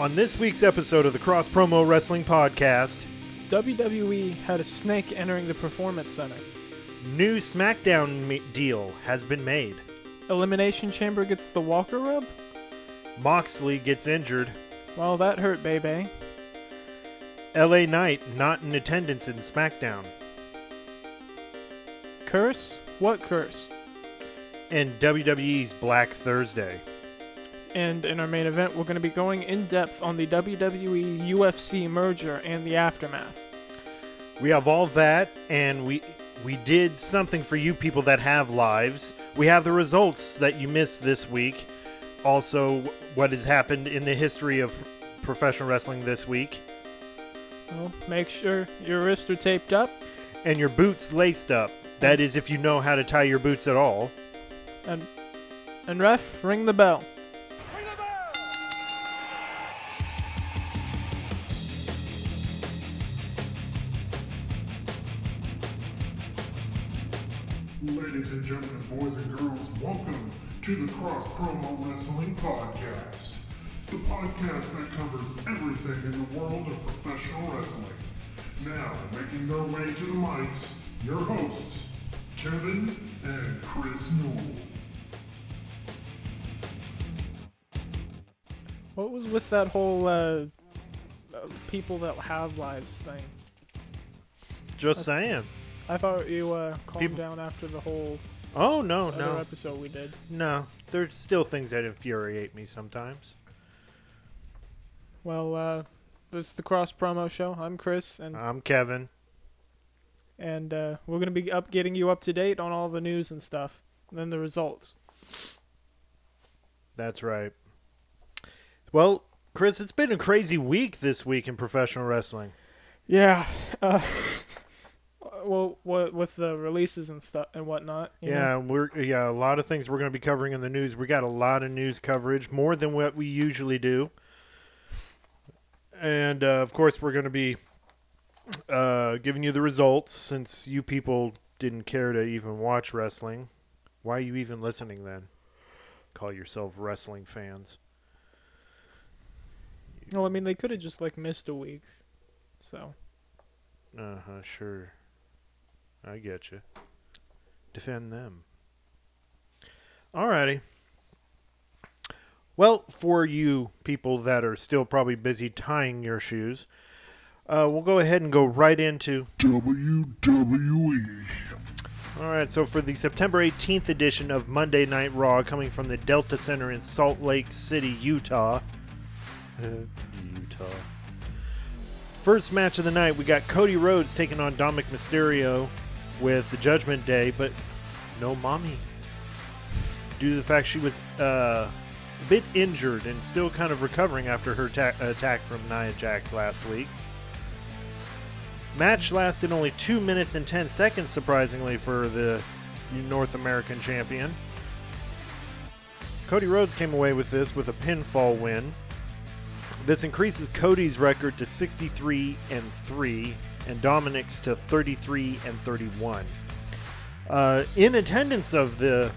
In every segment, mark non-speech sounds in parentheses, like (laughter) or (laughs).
On this week's episode of the Cross Promo Wrestling Podcast, WWE had a snake entering the Performance Center. new SmackDown me- deal has been made. Elimination Chamber gets the Walker rub? Moxley gets injured. Well, that hurt, baby. LA Knight not in attendance in SmackDown. Curse? What curse? And WWE's Black Thursday. And in our main event, we're going to be going in depth on the WWE UFC merger and the aftermath. We have all that, and we we did something for you people that have lives. We have the results that you missed this week. Also, what has happened in the history of professional wrestling this week, Well, make sure your wrists are taped up and your boots laced up. That is, if you know how to tie your boots at all. and and ref, ring the bell. Cross Promo Wrestling Podcast. The podcast that covers everything in the world of professional wrestling. Now, making their way to the mics, your hosts, Kevin and Chris Newell. What was with that whole uh, uh, people that have lives thing? Just saying. I thought you uh, calmed People- down after the whole Oh no, other no, episode we did. no. There's still things that infuriate me sometimes. Well, uh, this is the Cross Promo Show. I'm Chris, and I'm Kevin. and uh, we're gonna be up getting you up to date on all the news and stuff, and then the results. That's right. Well, Chris, it's been a crazy week this week in professional wrestling. Yeah. Uh, (laughs) well, what with the releases and stuff and whatnot. you know? Yeah, we're yeah, a lot of things we're going to be covering in the news. We got a lot of news coverage, more than what we usually do. And uh, of course, we're going to be uh, giving you the results since you people didn't care to even watch wrestling. Why are you even listening then? Call yourself wrestling fans. Well, I mean, they could have just like missed a week. So Uh huh, sure. I get you. Defend them. Alrighty. Well, for you people that are still probably busy tying your shoes, uh, we'll go ahead and go right into. WWE. Alright, so for the September 18th edition of Monday Night Raw, coming from the Delta Center in Salt Lake City, Utah. Uh, Utah. First match of the night, we got Cody Rhodes taking on Dominic Mysterio with the Judgment Day, but no mommy. Due to the fact she was uh, a bit injured and still kind of recovering after her ta- attack from Nia Jax last week. Match lasted only 2 minutes and 10 seconds, surprisingly, for the North American champion. Cody Rhodes came away with this with a pinfall win. This increases Cody's record to 63 and 3 and Dominic's to 33 and 31. Uh, in attendance of the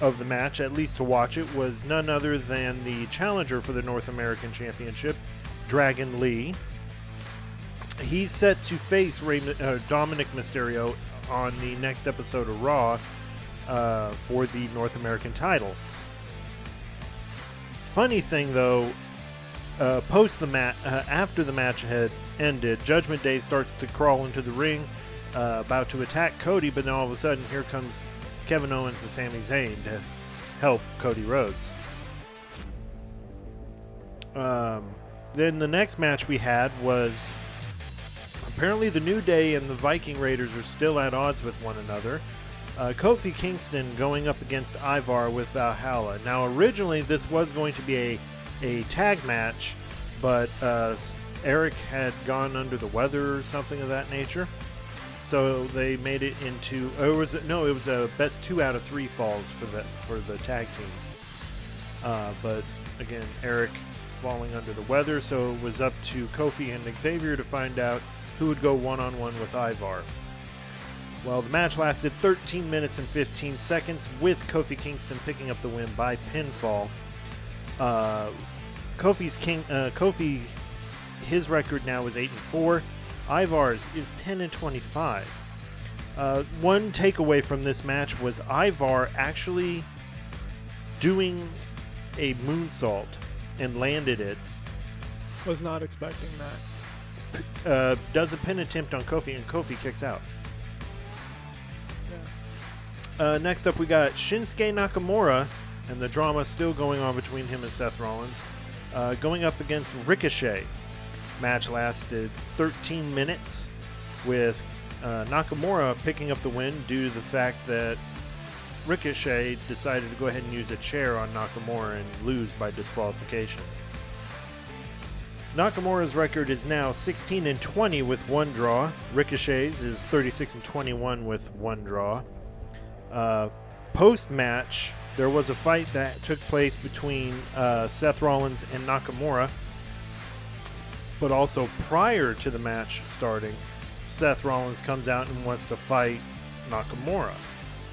of the match, at least to watch it, was none other than the challenger for the North American Championship, Dragon Lee. He's set to face Rey, uh, Dominic Mysterio on the next episode of Raw uh, for the North American title. Funny thing though, uh, post the match, uh, after the match had ended, Judgment Day starts to crawl into the ring, uh, about to attack Cody, but then all of a sudden here comes Kevin Owens and Sami Zayn to help Cody Rhodes. Um, then the next match we had was apparently the New Day and the Viking Raiders are still at odds with one another. Uh, Kofi Kingston going up against Ivar with Valhalla. Now, originally this was going to be a a tag match, but uh, Eric had gone under the weather or something of that nature. So they made it into. Or was it no? It was a best two out of three falls for the for the tag team. Uh, but again, Eric falling under the weather, so it was up to Kofi and Xavier to find out who would go one on one with Ivar. Well, the match lasted 13 minutes and 15 seconds, with Kofi Kingston picking up the win by pinfall. Uh, Kofi's king. Uh, Kofi, his record now is eight and four. Ivar's is ten and twenty-five. Uh, one takeaway from this match was Ivar actually doing a moonsault and landed it. Was not expecting that. Uh, does a pin attempt on Kofi and Kofi kicks out. Yeah. Uh, next up, we got Shinsuke Nakamura, and the drama still going on between him and Seth Rollins, uh, going up against Ricochet. Match lasted 13 minutes, with uh, Nakamura picking up the win due to the fact that Ricochet decided to go ahead and use a chair on Nakamura and lose by disqualification. Nakamura's record is now 16 and 20 with one draw. Ricochet's is 36 and 21 with one draw. Uh, Post match, there was a fight that took place between uh, Seth Rollins and Nakamura. But also prior to the match starting, Seth Rollins comes out and wants to fight Nakamura.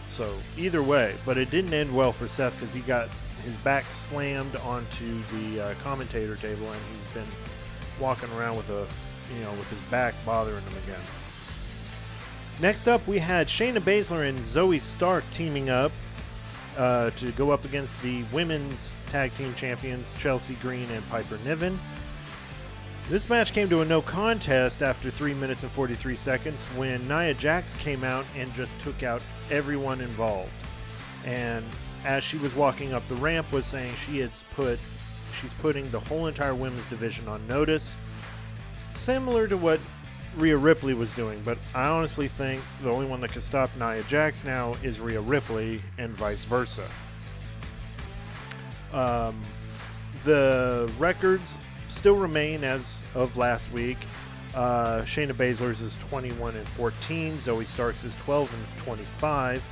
So either way, but it didn't end well for Seth because he got his back slammed onto the uh, commentator table and he's been walking around with a, you know, with his back bothering him again. Next up, we had Shayna Baszler and Zoe Stark teaming up uh, to go up against the women's tag team champions Chelsea Green and Piper Niven. This match came to a no contest after 3 minutes and 43 seconds when Nia Jax came out and just took out everyone involved. And as she was walking up the ramp was saying she has put she's putting the whole entire women's division on notice similar to what Rhea Ripley was doing, but I honestly think the only one that can stop Nia Jax now is Rhea Ripley and vice versa. Um, the records still remain as of last week. Uh, Shayna Baszler's is 21 and 14. Zoe Starks is 12 and 25.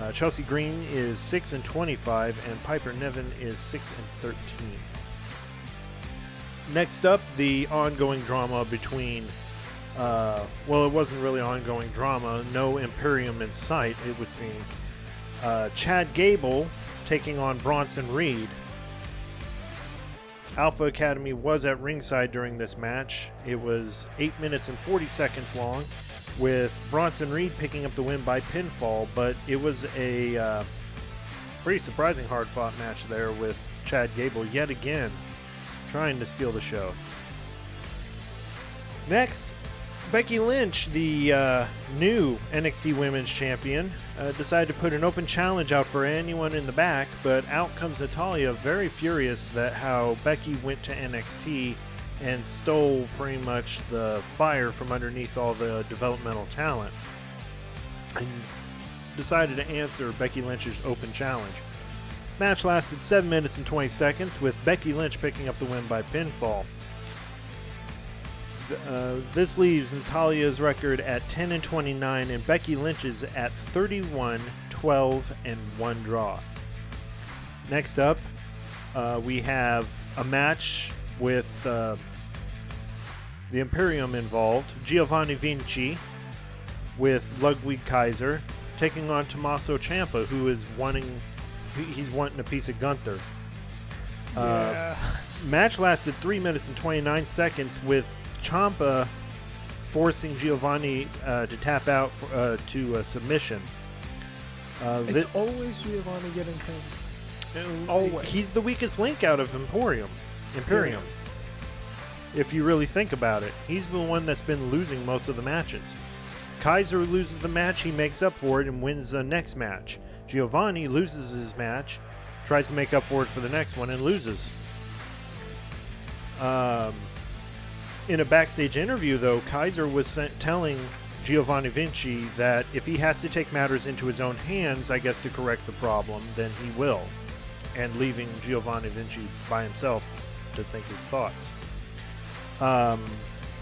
Uh, Chelsea Green is 6 and 25, and Piper Niven is 6 and 13. Next up, the ongoing drama between, uh, well, it wasn't really ongoing drama, no Imperium in sight, it would seem. Uh, Chad Gable taking on Bronson Reed. Alpha Academy was at ringside during this match. It was 8 minutes and 40 seconds long, with Bronson Reed picking up the win by pinfall, but it was a uh, pretty surprising hard fought match there with Chad Gable yet again trying to steal the show. Next, Becky Lynch, the uh, new NXT Women's Champion, uh, decided to put an open challenge out for anyone in the back, but out comes Natalya, very furious that how Becky went to NXT and stole pretty much the fire from underneath all the developmental talent, and decided to answer Becky Lynch's open challenge. Match lasted 7 minutes and 20 seconds, with Becky Lynch picking up the win by pinfall. Uh, this leaves Natalya's record at 10 and 29, and Becky Lynch's at 31, 12, and 1 draw. Next up, uh, we have a match with uh, the Imperium involved. Giovanni Vinci with Ludwig Kaiser taking on Tommaso Ciampa, who is wanting he's wanting a piece of Gunther. Uh, yeah. match lasted three minutes and 29 seconds with Ciampa forcing Giovanni uh, to tap out for, uh, to a submission. Uh, It's always Giovanni getting pinned. uh, always. He's the weakest link out of Emporium. Imperium. If you really think about it, he's the one that's been losing most of the matches. Kaiser loses the match, he makes up for it and wins the next match. Giovanni loses his match, tries to make up for it for the next one, and loses. Um, in a backstage interview, though, Kaiser was sent, telling Giovanni Vinci that if he has to take matters into his own hands, I guess to correct the problem, then he will, and leaving Giovanni Vinci by himself to think his thoughts. Um,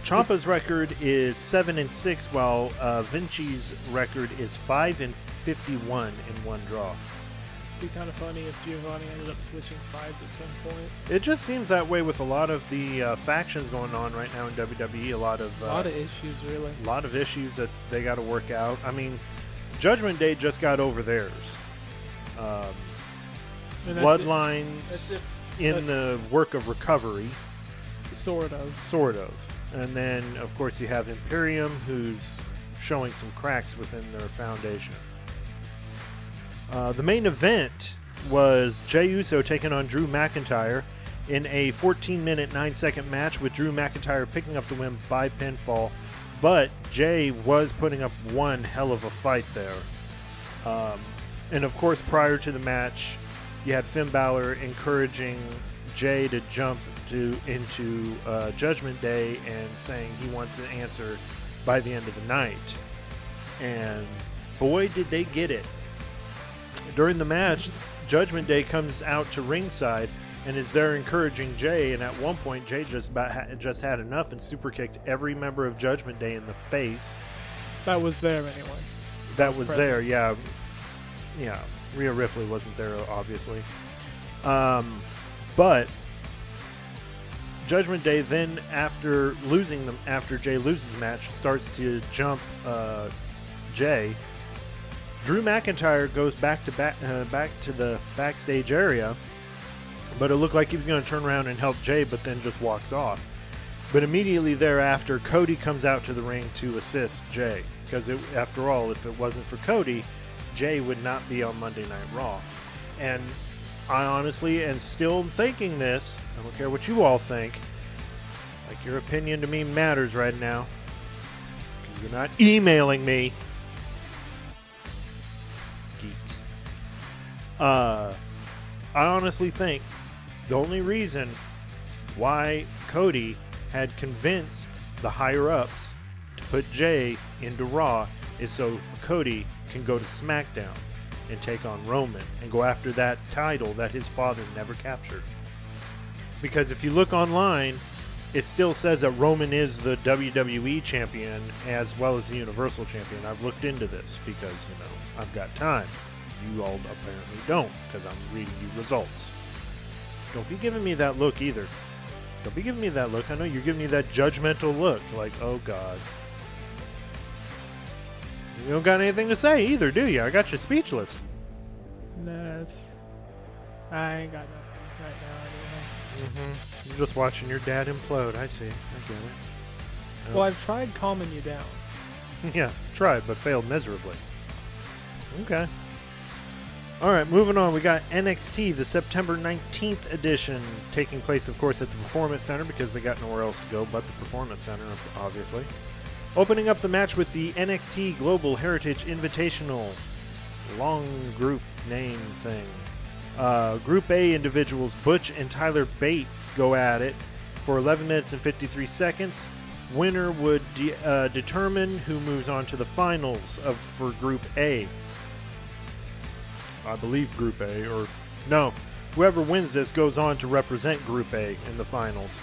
Ciampa's record is seven and six, while uh, Vinci's record is five and fifty-one in one draw. Be kind of funny if Giovanni ended up switching sides at some point. It just seems that way with a lot of the uh, factions going on right now in WWE. A lot of A uh, lot of issues, really. a lot of issues that they got to work out. I mean, Judgment Day just got over theirs. Um, Bloodlines. That's if in the work of recovery, Sort of. sort of. And then, of course, you have Imperium, who's showing some cracks within their foundation. Uh, the main event was Jey Uso taking on Drew McIntyre in a 14 minute, 9 second match with Drew McIntyre picking up the win by pinfall. But Jey was putting up one hell of a fight there. Um, and of course, prior to the match, you had Finn Balor encouraging Jey to jump to into uh, Judgment Day and saying he wants an answer by the end of the night. And boy, did they get it! During the match, Judgment Day comes out to ringside and is there encouraging Jey. And at one point, Jey just about ha- just had enough and super kicked every member of Judgment Day in the face. That was there anyway. That was present. there, yeah, yeah. Rhea Ripley wasn't there, obviously. Um, but Judgment Day then, after losing them, after Jey loses the match, starts to jump uh, Jey. Drew McIntyre goes back to back uh, back to the backstage area, but it looked like he was going to turn around and help Jey, but then just walks off. But immediately thereafter, Cody comes out to the ring to assist Jey because, after all, if it wasn't for Cody, Jey would not be on Monday Night Raw. And I honestly and still am thinking this. I don't care what you all think. Like your opinion to me matters right now. You're not emailing me. Uh, I honestly think the only reason why Cody had convinced the higher ups to put Jey into Raw is so Cody can go to SmackDown and take on Roman and go after that title that his father never captured. Because if you look online, it still says that Roman is the WWE champion as well as the Universal champion. I've looked into this because, you know, I've got time. You all apparently don't because I'm reading you results. Don't be giving me that look either. Don't be giving me that look. I know you're giving me that judgmental look. Like, oh God. You don't got anything to say either, do you? I got you speechless. Nah, it's, I ain't got nothing right now. Mm-hmm. You're just watching your dad implode. I see. I get it. Anyway. Well, I've tried calming you down. (laughs) yeah, tried, but failed miserably. Okay. All right, moving on. We got NXT, the September 19th edition, taking place, of course, at the Performance Center because they got nowhere else to go but the Performance Center, obviously. Opening up the match with the NXT Global Heritage Invitational. Long group name thing. Uh, group A individuals, Butch and Tyler Bate, go at it for 11 minutes and 53 seconds. Winner would de- uh, determine who moves on to the finals of for Group A. I believe Group A, or no, whoever wins this goes on to represent Group A in the finals.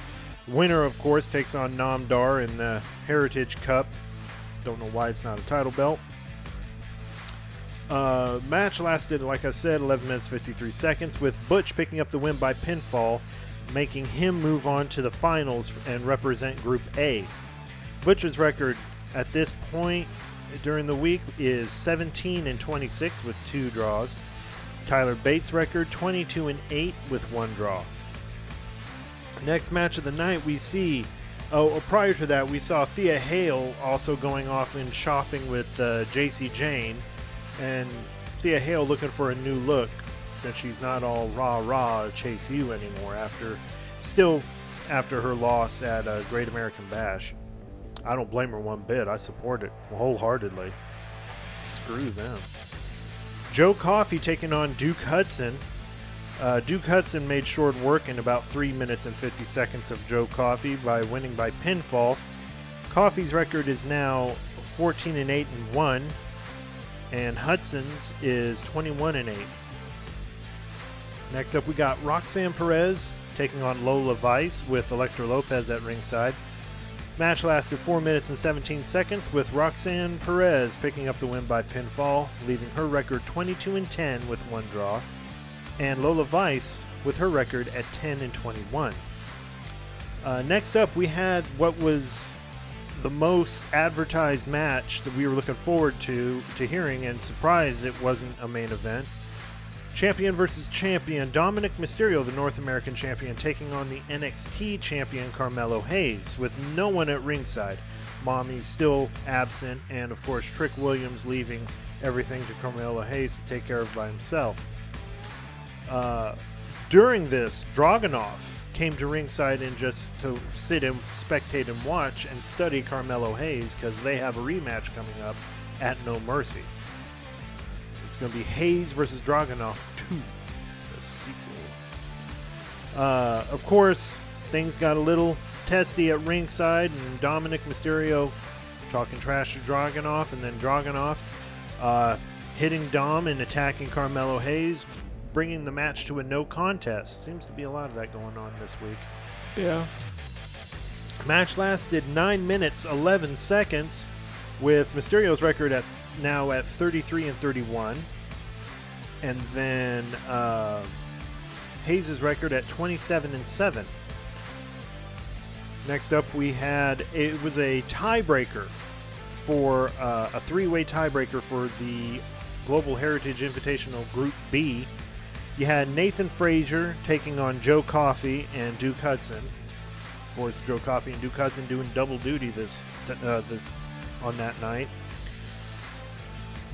Winner, of course, takes on Noam Dar in the Heritage Cup. Don't know why it's not a title belt. Uh, match lasted, like I said, 11 minutes 53 seconds, with Butch picking up the win by pinfall, making him move on to the finals and represent Group A. Butch's record at this point during the week is 17 and 26 with two draws. Tyler Bates' record 22 and 8 with one draw. Next match of the night, we see. Oh, prior to that, we saw Thea Hale also going off and shopping with uh, Jacy Jayne, and Thea Hale looking for a new look since she's not all rah rah Chase U anymore. After, still, after her loss at uh, Great American Bash, I don't blame her one bit. I support it wholeheartedly. Screw them. Joe Coffey taking on Duke Hudson. Uh, Duke Hudson made short work in about 3 minutes and 50 seconds of Joe Coffey by winning by pinfall. Coffey's record is now 14 and 8 and 1, and Hudson's is 21 and 8. Next up, we got Roxanne Perez taking on Lola Vice with Electra Lopez at ringside. Match lasted 4 minutes and 17 seconds with Roxanne Perez picking up the win by pinfall, leaving her record 22 and 10 with one draw, and Lola Vice with her record at 10 and 21. Uh, next up, we had what was the most advertised match that we were looking forward to to hearing, and surprised it wasn't a main event. Champion versus champion. Dominic Mysterio, the North American champion, taking on the NXT champion Carmelo Hayes, with no one at ringside. Mommy still absent, and of course, Trick Williams leaving everything to Carmelo Hayes to take care of by himself. Uh, during this, Dragunov came to ringside and just to sit and spectate and watch and study Carmelo Hayes because they have a rematch coming up at No Mercy. Going to be Hayes versus Dragunov 2, the sequel. Uh, of course, things got a little testy at ringside, and Dominic Mysterio talking trash to Dragunov, and then Dragunov uh, hitting Dom and attacking Carmelo Hayes, bringing the match to a no contest. Seems to be a lot of that going on this week. Yeah. Match lasted 9 minutes 11 seconds with Mysterio's record at now at 33 and 31 and then uh, Hayes' record at 27 and 7. Next up we had it was a tiebreaker for uh, a three-way tiebreaker for the Global Heritage Invitational Group B you had Nathan Frazer taking on Joe Coffey and Duke Hudson. Of course, Joe Coffey and Duke Hudson doing double duty this uh, this on that night.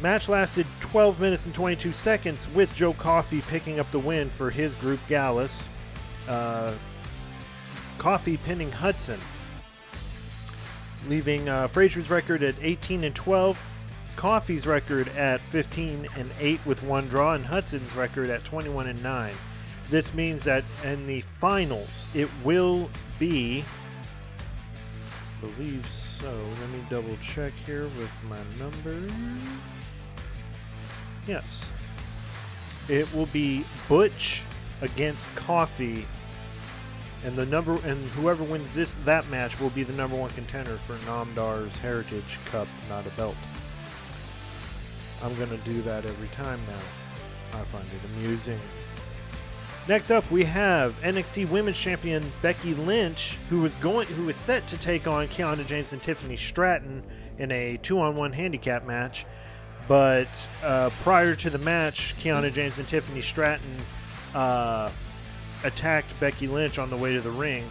Match lasted 12 minutes and 22 seconds with Joe Coffey picking up the win for his group Gallus. Uh, Coffey pinning Hudson, leaving uh, Frazer's record at 18 and 12 Coffey's record at 15 and 8 with one draw, and Hudson's record at 21 and 9. This means that in the finals, it will be. I believe so. Let me double check here with my numbers. Yes. It will be Butch against Coffey, And the number and whoever wins this that match will be the number one contender for Noam Dar's Heritage Cup, not a belt. I'm to do that every time now. I find it amusing. Next up, we have NXT Women's Champion Becky Lynch, who was going, who is set to take on Kiana James and Tiffany Stratton in a two-on-one handicap match. But uh, prior to the match, Kiana James and Tiffany Stratton uh, attacked Becky Lynch on the way to the ring,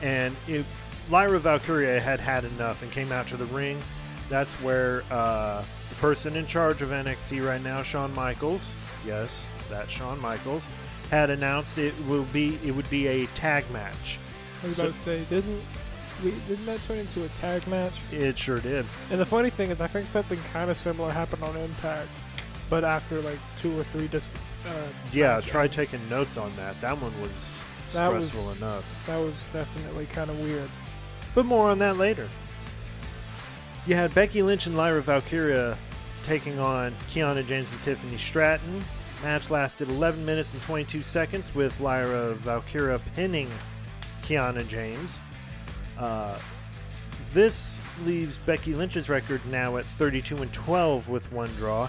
and it, Lyra Valkyria had had enough and came out to the ring. That's where uh, the person in charge of NXT right now, Shawn Michaels, yes, that's Shawn Michaels, had announced it will be it would be a tag match. I was so, about to say, didn't we, didn't that turn into a tag match? It sure did. And the funny thing is, I think something kind of similar happened on Impact, but after like two or three just. Uh, yeah, try taking notes on that. That one was that stressful was, enough. That was definitely kind of weird. But more on that later. You had Becky Lynch and Lyra Valkyria taking on Kiana James and Tiffany Stratton. Match lasted 11 minutes and 22 seconds with Lyra Valkyria pinning Kiana James. Uh, this leaves Becky Lynch's record now at 32 and 12 with one draw.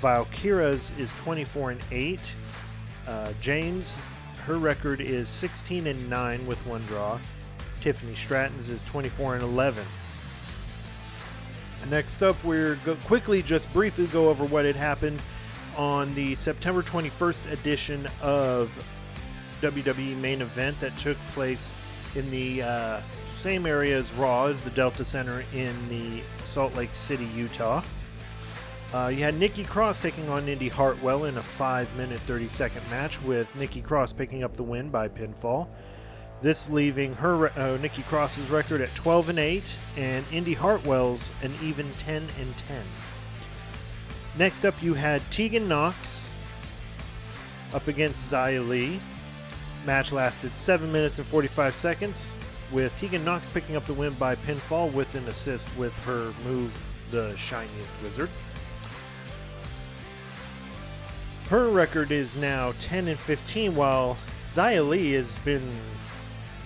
Valkyria's is 24 and 8. Uh, James, her record is 16 and 9 with one draw. Tiffany Stratton's is 24 and 11 Next up, we're go- quickly just briefly go over what had happened on the September 21st edition of WWE Main Event that took place in the uh, same area as Raw, the Delta Center in the Salt Lake City, Utah. Uh, you had Nikki Cross taking on Indy Hartwell in a 5 minute 30 second match, with Nikki Cross picking up the win by pinfall. This leaving her uh, Nikki Cross's record at 12 and 8, and Indy Hartwell's an even 10 and 10. Next up, you had Tegan Knox up against Xia Li. Match lasted 7 minutes and 45 seconds, with Tegan Knox picking up the win by pinfall with an assist with her move, the Shiniest Wizard. Her record is now 10 and 15, while Xia Li has been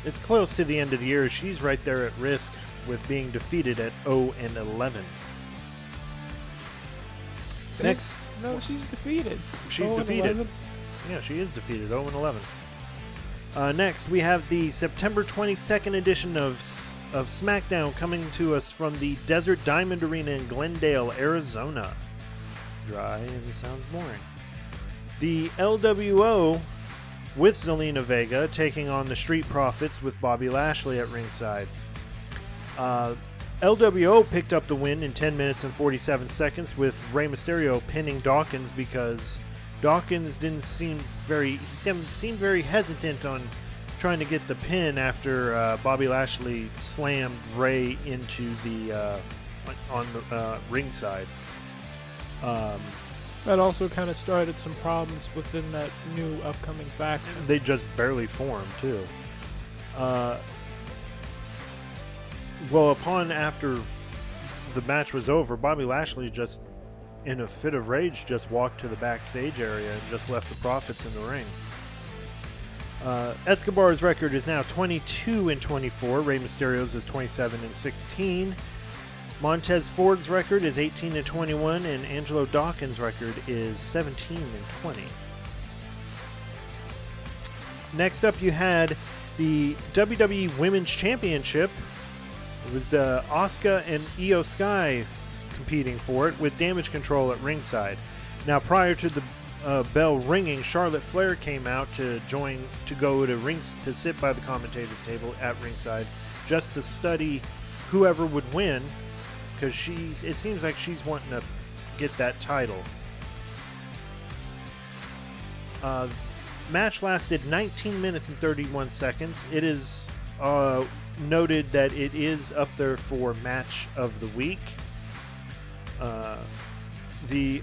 it's close to the end of the year. She's right there at risk with being defeated at 0 and 11. Next. No, she's defeated. She's oh defeated. Yeah, she is defeated 0 and 11. Uh, next, we have the September 22nd edition of of SmackDown coming to us from the Desert Diamond Arena in Glendale, Arizona. Dry and sounds boring. The LWO with Zelina Vega taking on the Street Profits with Bobby Lashley at ringside. Uh, LWO picked up the win in 10 minutes and 47 seconds with Rey Mysterio pinning Dawkins because Dawkins didn't seem very he seemed, seemed very hesitant on trying to get the pin after uh, Bobby Lashley slammed Rey into the uh, on the uh, ringside. Um, That also kind of started some problems within that new upcoming faction. they just barely formed too. Uh, well, upon after the match was over, Bobby Lashley just, in a fit of rage, just walked to the backstage area and just left the Profits in the ring. Uh, Escobar's record is now 22 and 24. Rey Mysterio's is 27 and 16. Montez Ford's record is 18 and 21, and Angelo Dawkins' record is 17 and 20. Next up, you had the WWE Women's Championship. It was uh, Asuka and Iyo Sky competing for it with Damage Control at ringside. Now, prior to the uh, bell ringing, Charlotte Flair came out to join to go to rings to sit by the commentators table at ringside, just to study whoever would win, because she's. It seems like she's wanting to get that title. Uh, match lasted 19 minutes and 31 seconds. It is uh, noted that it is up there for match of the week. Uh, the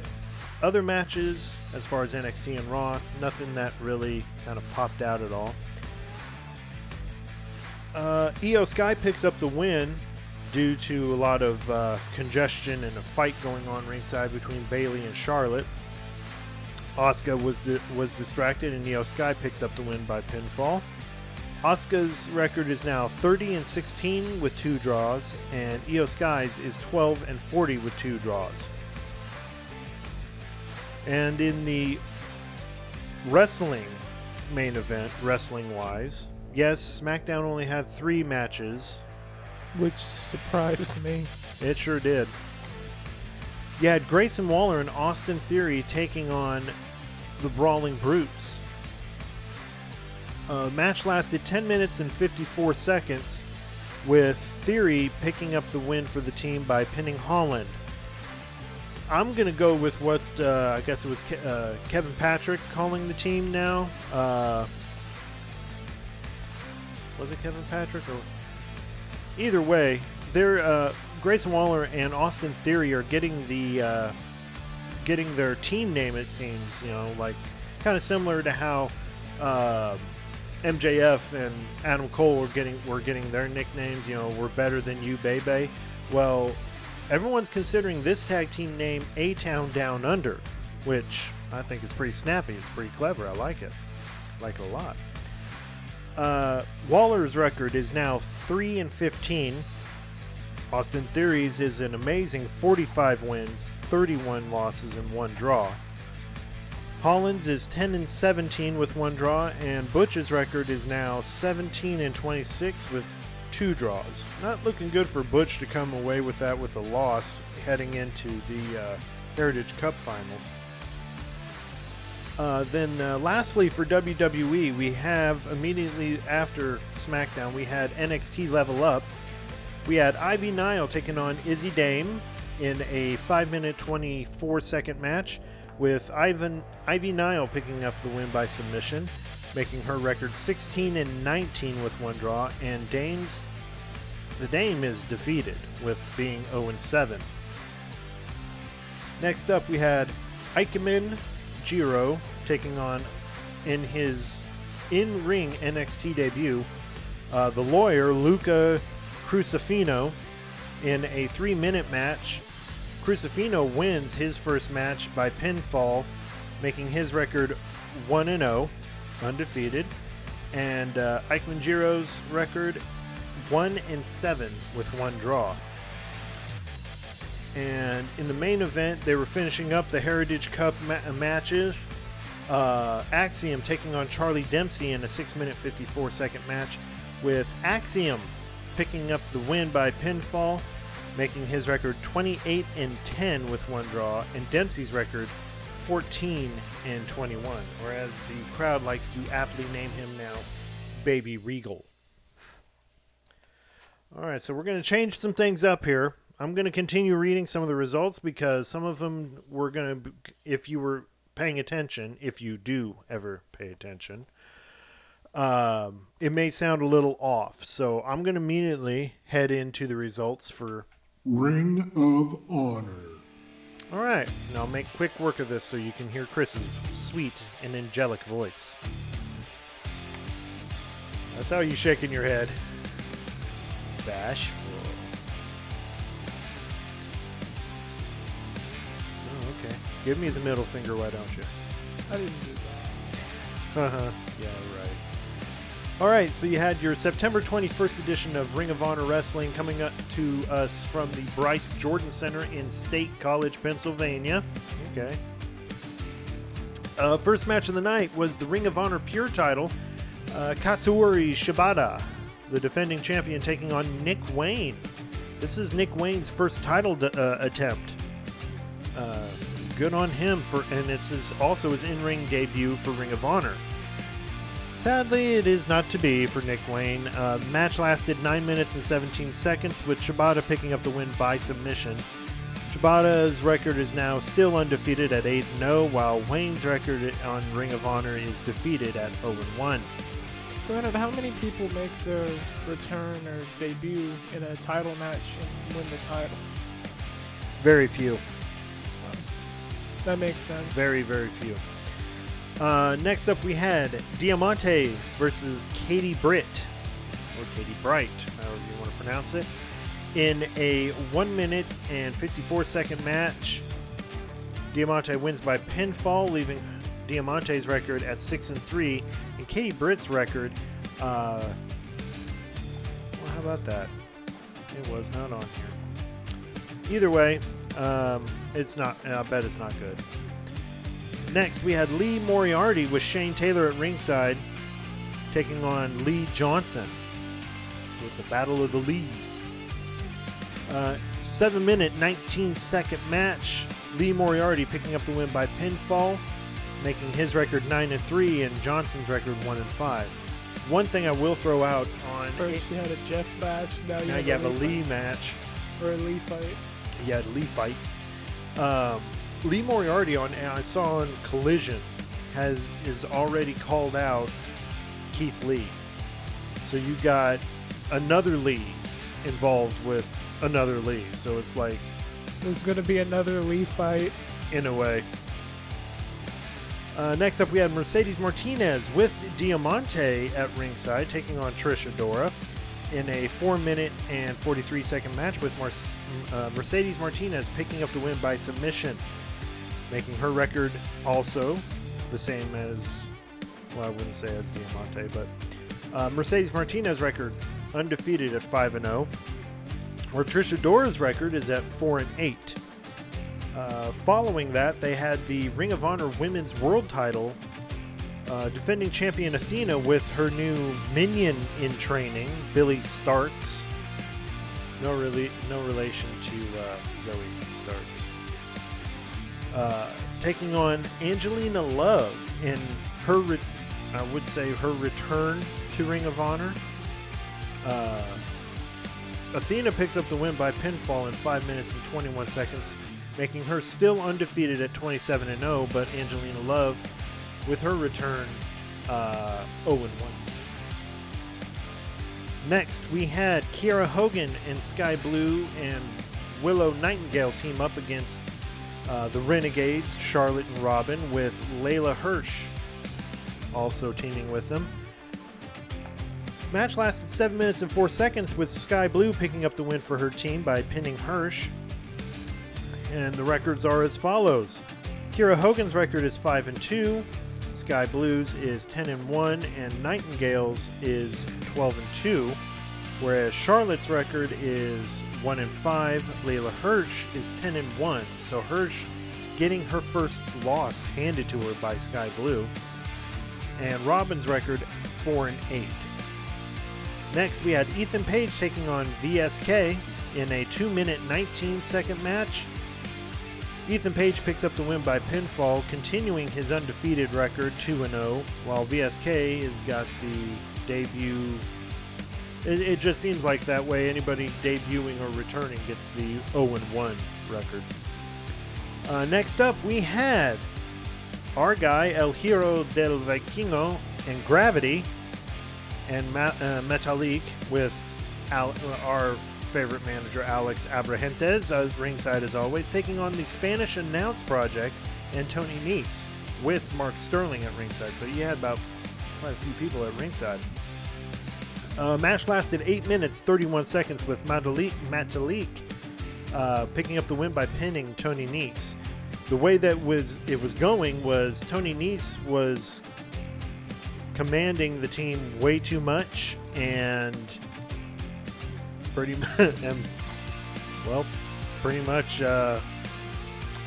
other matches, as far as NXT and Raw, nothing that really kind of popped out at all. Uh, Sky picks up the win due to a lot of uh, congestion and a fight going on ringside between Bayley and Charlotte. Asuka was di- was distracted, and Iyo Sky picked up the win by pinfall. Asuka's record is now 30 and 16 with two draws, and Iyo Sky's is 12 and 40 with two draws. And in the wrestling main event, wrestling wise, yes, SmackDown only had three matches. which surprised me. It sure did. You had Grayson Waller and Austin Theory taking on the Brawling Brutes. Uh, match lasted 10 minutes and 54 seconds, with Theory picking up the win for the team by pinning Holland. I'm going to go with what uh, I guess it was Ke- uh, Kevin Patrick calling the team now. Uh, was it Kevin Patrick or either way, they're uh, Grayson Waller and Austin Theory are getting the uh, getting their team name. It seems you know like kind of similar to how MJF and Adam Cole were getting were getting their nicknames. You know, we're better than you, baby. Well, everyone's considering this tag team name A Town Down Under, which I think is pretty snappy. It's pretty clever. I like it. like it a lot. Uh, Waller's record is now 3 and 15. Austin Theories is an amazing 45 wins, 31 losses, and one draw. Hollins is 10 and 17 with one draw, and Butch's record is now 17 and 26 with two draws. Not looking good for Butch to come away with that with a loss heading into the uh, Heritage Cup Finals. Uh, then, uh, lastly, for WWE, we have immediately after SmackDown, we had NXT Level Up. We had Ivy Nile taking on Izzy Dame in a 5 minute 24 second match, with Ivan Ivy Nile picking up the win by submission, making her record 16 and 19 with one draw, and Dame's the Dame is defeated with being 0 and 7. Next up, we had Ikemen Jiro taking on in his in-ring NXT debut uh, the lawyer Luca Crucifino in a three-minute match. Crucifino wins his first match by pinfall, making his record 1 and 0, undefeated, and uh, Manjiro's record 1 and 7 with one draw. And in the main event, they were finishing up the Heritage Cup ma- matches. Uh, Axiom taking on Charlie Dempsey in a 6 minute 54 second match, with Axiom picking up the win by pinfall, making his record 28 and 10 with one draw, and Dempsey's record 14 and 21, or as the crowd likes to aptly name him now, Baby Regal. All right, so we're going to change some things up here. I'm going to continue reading some of the results because some of them were going to, if you were paying attention, if you do ever pay attention, um, it may sound a little off. So I'm going to immediately head into the results for. Ring of Honor. All right, now I'll make quick work of this so you can hear Chris's sweet and angelic voice. That's how you shaking your head. Bashful. Oh, okay. Give me the middle finger, why don't you? I didn't do that. Uh-huh. yeah, right. All right, so you had your September 21st edition of Ring of Honor Wrestling coming up to us from the Bryce Jordan Center in State College, Pennsylvania. Okay. Uh, first match of the night was the Ring of Honor Pure title. Uh, Shibata, the defending champion, taking on Nick Wayne. This is Nick Wayne's first title d- uh, attempt. Uh, good on him for, and it's his, also his in-ring debut for Ring of Honor. Sadly, it is not to be for Nick Wayne. Uh, match lasted 9 minutes and 17 seconds, with Shibata picking up the win by submission. Shibata's record is now still undefeated at 8 0, while Wayne's record on Ring of Honor is defeated at 0 1. Granted, how many people make their return or debut in a title match and win the title? Very few. So, that makes sense. Very, very few. Uh, next up, we had Diamante versus Katie Britt, or Katie Bright, however you want to pronounce it, in a 1 minute and 54 second match. Diamante wins by pinfall, leaving Diamante's record at 6 and 3, and Katie Britt's record. Uh, well, how about that? It was not on here. Either way, um, it's not. I bet it's not good. Next, we had Lee Moriarty with Shane Taylor at ringside, taking on Lee Johnson. So it's a battle of the Lees. Uh, seven minute, 19 second match. Lee Moriarty picking up the win by pinfall, making his record 9 and 3 and Johnson's record 1 and 5. One thing I will throw out on First, you had a Jeff match. Now you now have, you have a Lee Lee match. or a Lee fight. You had a Lee fight. Um, Lee Moriarty on I saw on Collision has is already called out Keith Lee. So you got another Lee involved with another Lee. So it's like There's going to be another Lee fight. in a way. Uh, next up, we had Mercedes Martinez with Diamante at ringside, taking on Trish Adora in a 4 minute and 43 second match with Mar- uh, Mercedes Martinez picking up the win by submission, making her record also the same as, well, I wouldn't say as Diamante, but uh, Mercedes Martinez record undefeated at 5 and 0, where Trish Adora's record is at 4 and 8. Uh, following that, they had the Ring of Honor Women's World Title, uh, defending champion Athena with her new minion in training, Billie Starkz. No really, no relation to uh, Zoe. Uh, taking on Angelina Love in her, re- I would say her return to Ring of Honor. Uh, Athena picks up the win by pinfall in 5 minutes and 21 seconds making her still undefeated at 27 and 0, but Angelina Love, with her return, uh, 0 and 1. Next, we had Kiera Hogan and Skye Blue and Willow Nightingale team up against uh, the Renegades, Charlotte and Robin, with Leyla Hirsch also teaming with them. Match lasted 7 minutes and 4 seconds, with Skye Blue picking up the win for her team by pinning Hirsch and the records are as follows. Kiera Hogan's record is 5 and 2, Skye Blues is 10 and 1 and Nightingale's is 12 and 2, whereas Charlotte's record is 1 and 5, Leyla Hirsch is 10 and 1. So Hirsch getting her first loss handed to her by Skye Blue. And Robin's record 4 and 8. Next, we had Ethan Page taking on VSK in a 2 minute 19 second match. Ethan Page picks up the win by pinfall, continuing his undefeated record 2 0, while VSK has got the debut. It, it just seems like that way anybody debuting or returning gets the 0 1 record. Uh, next up, we had our guy El Hijo del Vikingo and Gravity and Ma- uh, Metalik with Al- our favorite manager Alex Abrahantes uh, ringside as always, taking on the Spanish Announce Project and Tony Nese with Mark Sterling at ringside. So you had about quite a few people at ringside. Uh, match lasted 8 minutes 31 seconds with Metalik, Metalik uh, picking up the win by pinning Tony Nese. The way that was it was going was Tony Nese was commanding the team way too much and pretty (laughs) much and well pretty much uh,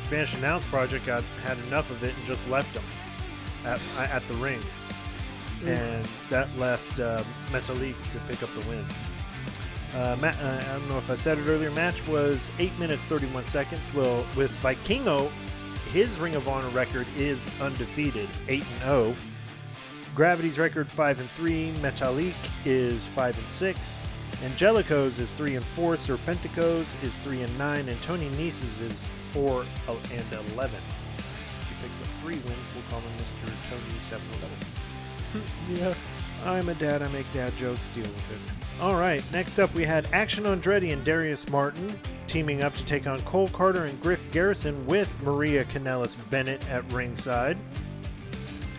Spanish Announce Project got had enough of it and just left him at at the ring, and that left uh, Metalik to pick up the win. Uh, ma- uh, I don't know if I said it earlier. Match was eight minutes thirty-one seconds. Well, with Vikingo, his Ring of Honor record is undefeated, eight and zero. Gravity's record five and three. Metalik is five and six. Angelico's is three and four. Serpentico's is three and nine, and Tony Nese's is four and eleven. He picks up three wins. We'll call him Mr. Tony Seven Eleven. (laughs) Yeah. I'm a dad. I make dad jokes. Deal with it. All right. Next up, we had Action Andretti and Darius Martin teaming up to take on Cole Carter and Griff Garrison with Maria Kanellis Bennett at ringside.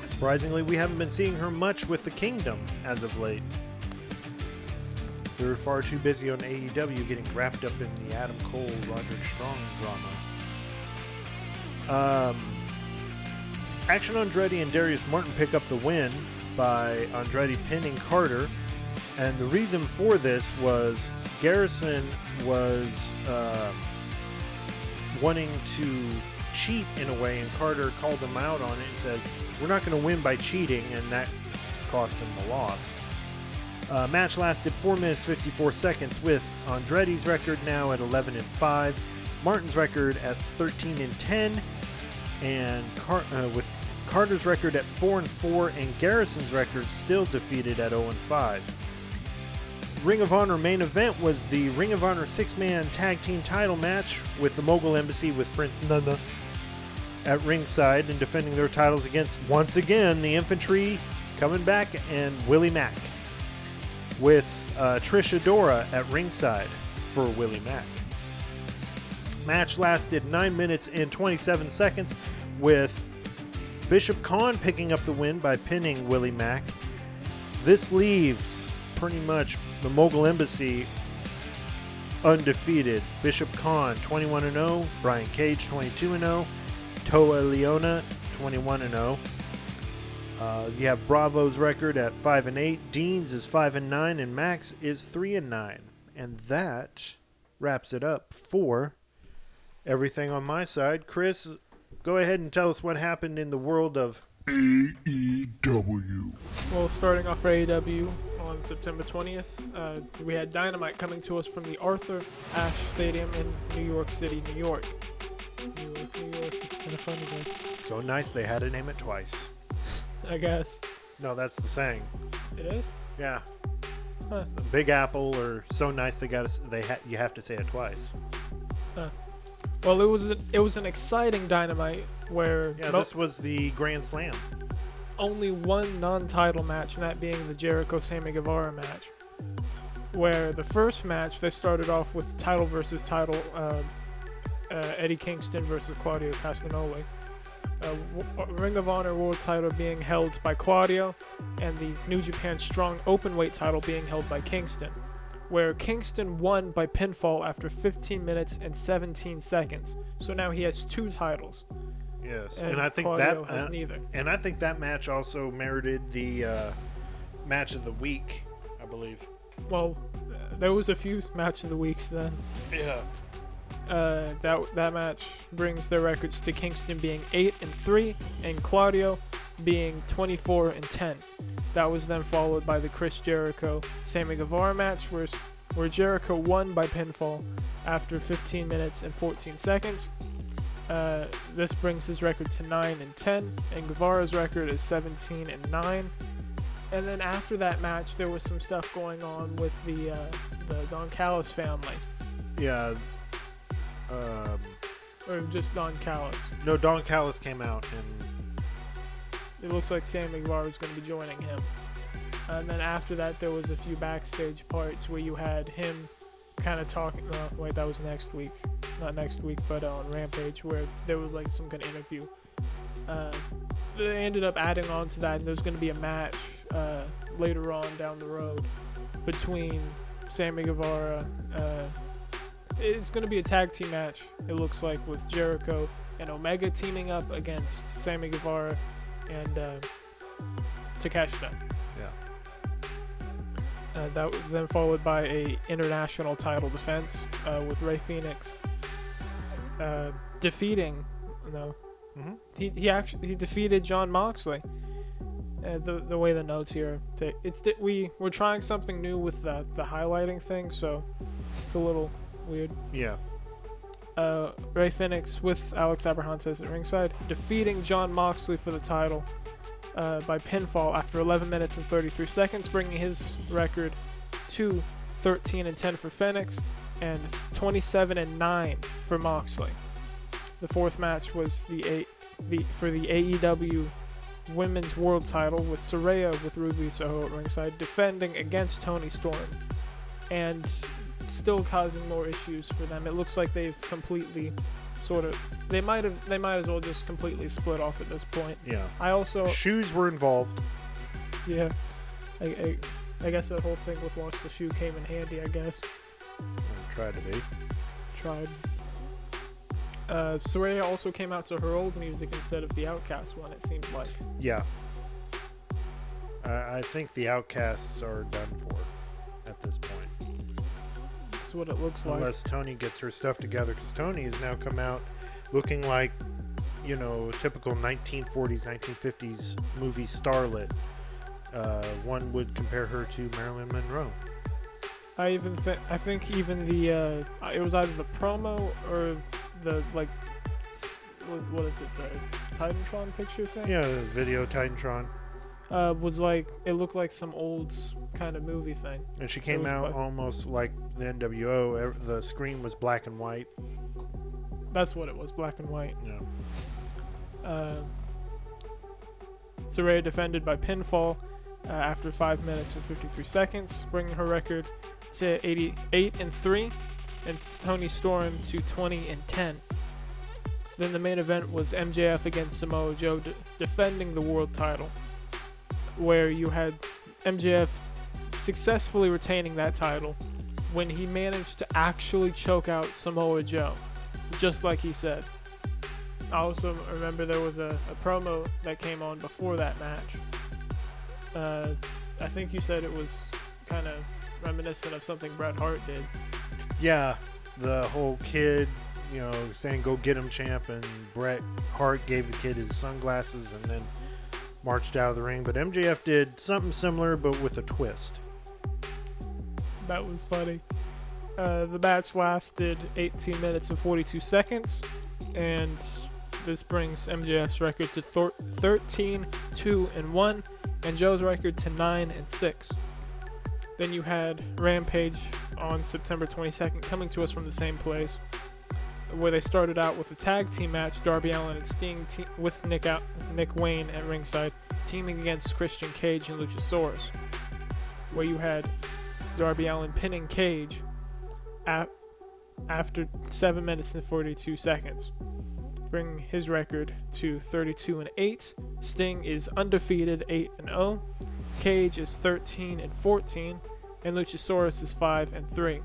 Surprisingly, we haven't been seeing her much with the Kingdom as of late. They're far too busy on AEW getting wrapped up in the Adam Cole Roderick Strong drama. Um, Action Andretti and Darius Martin pick up the win by Andretti pinning Carter. And the reason for this was Garrison was uh, wanting to cheat in a way, and Carter called him out on it and said, We're not going to win by cheating, and that cost him the loss. Uh, match lasted 4 minutes 54 seconds with Andretti's record now at 11 and 5, Martin's record at 13 and 10, and Car- uh, with Carter's record at 4 and 4, and Garrison's record still defeated at 0 and 5. Ring of Honor main event was the Ring of Honor six man tag team title match with the Mogul Embassy with Prince Nana at ringside and defending their titles against once again the Infantry coming back and Willie Mack with uh, Trish Adora at ringside for Willie Mack. Match lasted 9 minutes and 27 seconds with Bishop Khan picking up the win by pinning Willie Mack. This leaves pretty much the Mogul Embassy undefeated. Bishop Khan 21 0, Brian Cage 22 0, Toa Liona 21 0. Uh, you have Bravo's record at 5 and 8, Dean's is 5 and 9, and Max is 3 and 9. And that wraps it up for everything on my side. Chris, go ahead and tell us what happened in the world of AEW. Well, starting off for AEW on September 20th, uh, we had Dynamite coming to us from the Arthur Ashe Stadium in New York City, New York. New York, New York. It's kind of funny, though. So Nice they had to name it twice. I guess. No, that's the saying. It is? Yeah. Huh. Big Apple or So Nice they got to they ha- you have to say it twice. Well, it was a, it was an exciting Dynamite where Yeah, mo- this was the Grand Slam. only one non-title match, and that being the Jericho Sammy Guevara match. Where the first match they started off with title versus title, uh, uh, Eddie Kingston versus Claudio Castagnoli. Uh, w- Ring of Honor World title being held by Claudio, and the New Japan Strong Openweight title being held by Kingston. Where Kingston won by pinfall after 15 minutes and 17 seconds. So now he has two titles, Yes, and, and, I think Claudio that has uh, neither. and I think that match also merited the uh, match of the week. I believe. Well, uh, there was a few match of the weeks then. Yeah. Uh, that that match brings their records to Kingston being eight and three, and Claudio being 24 and 10. That was then followed by the Chris Jericho Sammy Guevara match, where where Jericho won by pinfall after 15 minutes and 14 seconds. Uh, this brings his record to 9 and 10, and Guevara's record is 17 and 9. And then after that match, there was some stuff going on with the uh, the Don Callis family, Yeah. Um, or just Don Callis. no, Don Callis came out and It looks like Sammy Guevara is going to be joining him. And then after that, there was a few backstage parts where you had him kind of talking. Uh, wait, that was next week, not next week, but on Rampage, where there was like some kind of interview. Uh, they ended up adding on to that, and there's going to be a match uh, later on down the road between Sammy Guevara. Uh, it's going to be a tag team match. It looks like with Jericho and Omega teaming up against Sammy Guevara and uh, Takeshita. Yeah. Uh, that was then followed by a international title defense uh, with Rey Fenix uh, defeating. No, Mhm. he he actually he defeated Jon Moxley. Uh, the the way the notes here, ta- it's that we we're trying something new with the the highlighting thing, so it's a little weird. yeah. Uh, Rey Fenix with Alex Abrahantes at ringside, defeating Jon Moxley for the title uh, by pinfall after 11 minutes and 33 seconds, bringing his record to 13 and 10 for Fenix and 27 and 9 for Moxley. The fourth match was the a- the for the AEW Women's World Title with Saraya with Ruby Soho at ringside defending against Toni Storm, and still causing more issues for them. It looks like they've completely sort of they might have they might as well just completely split off at this point. Yeah. I also Shoes were involved. yeah, I, I, I guess the whole thing with Watch the Shoe came in handy. I guess tried to be. tried. Uh, Saraya also came out to her old music instead of the Outcast one. It seemed like. Yeah. I I think the outcasts are done for at this point. That's what it looks like. Unless Toni gets her stuff together, because Toni has now come out looking like, you know, typical 1940s, 1950s movie starlet. Uh, one would compare her to Marilyn Monroe. I even think I think even the uh, it was either the promo or the like what, what is it the Titantron picture thing? Yeah, the video Titantron. Uh, was like it looked like some old kind of movie thing. And she came out black. almost like the NWO. The screen was black and white. That's what it was, black and white. Yeah. Uh, Saraya defended by pinfall uh, after 5 minutes and 53 seconds, bringing her record to 88 and 3, and Toni Storm to 20 and 10. Then the main event was MJF against Samoa Joe de- defending the world title, where you had MJF successfully retaining that title when he managed to actually choke out Samoa Joe, just like he said. I also remember there was a, a promo that came on before that match. Uh, I think you said it was kind of reminiscent of something Bret Hart did. Yeah, the whole kid, you know, saying "Go get him, champ," and Bret Hart gave the kid his sunglasses and then marched out of the ring. But MJF did something similar, but with a twist. That was funny. Uh, the match lasted 18 minutes and 42 seconds, and this brings MJF's record to thir- 13, 2, and 1, and Joe's record to 9 and 6. Then you had Rampage on September 22nd coming to us from the same place, where they started out with a tag team match Darby Allin and Sting te- with Nick, Out- Nick Wayne at ringside, teaming against Christian Cage and Luchasaurus, where you had Darby Allin pinning Cage at, after 7 minutes and 42 seconds, bringing his record to 32 and 8. Sting is undefeated 8 and 0. Cage is 13 and 14, and Luchasaurus is 5 and 3.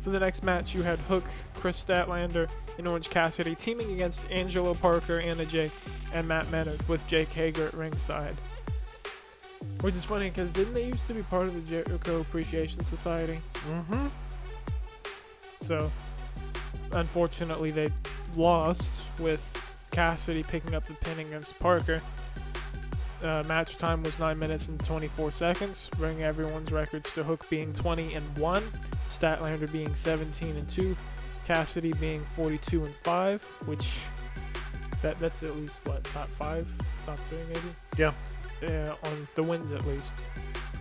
For the next match, you had Hook, Kris Statlander, and Orange Cassidy teaming against Angelo Parker, Anna Jay, and Matt Menard with Jake Hager at ringside. Which is funny because didn't they used to be part of the Jericho Appreciation Society? Mm-hmm. So, unfortunately, they lost with Cassidy picking up the pin against Parker. Uh, match time was 9 minutes and 24 seconds, bringing everyone's records to Hook being 20 and 1, Statlander being 17 and 2, Cassidy being 42 and 5, which that that's at least what top five, top three maybe. Yeah. Uh, on the wins at least.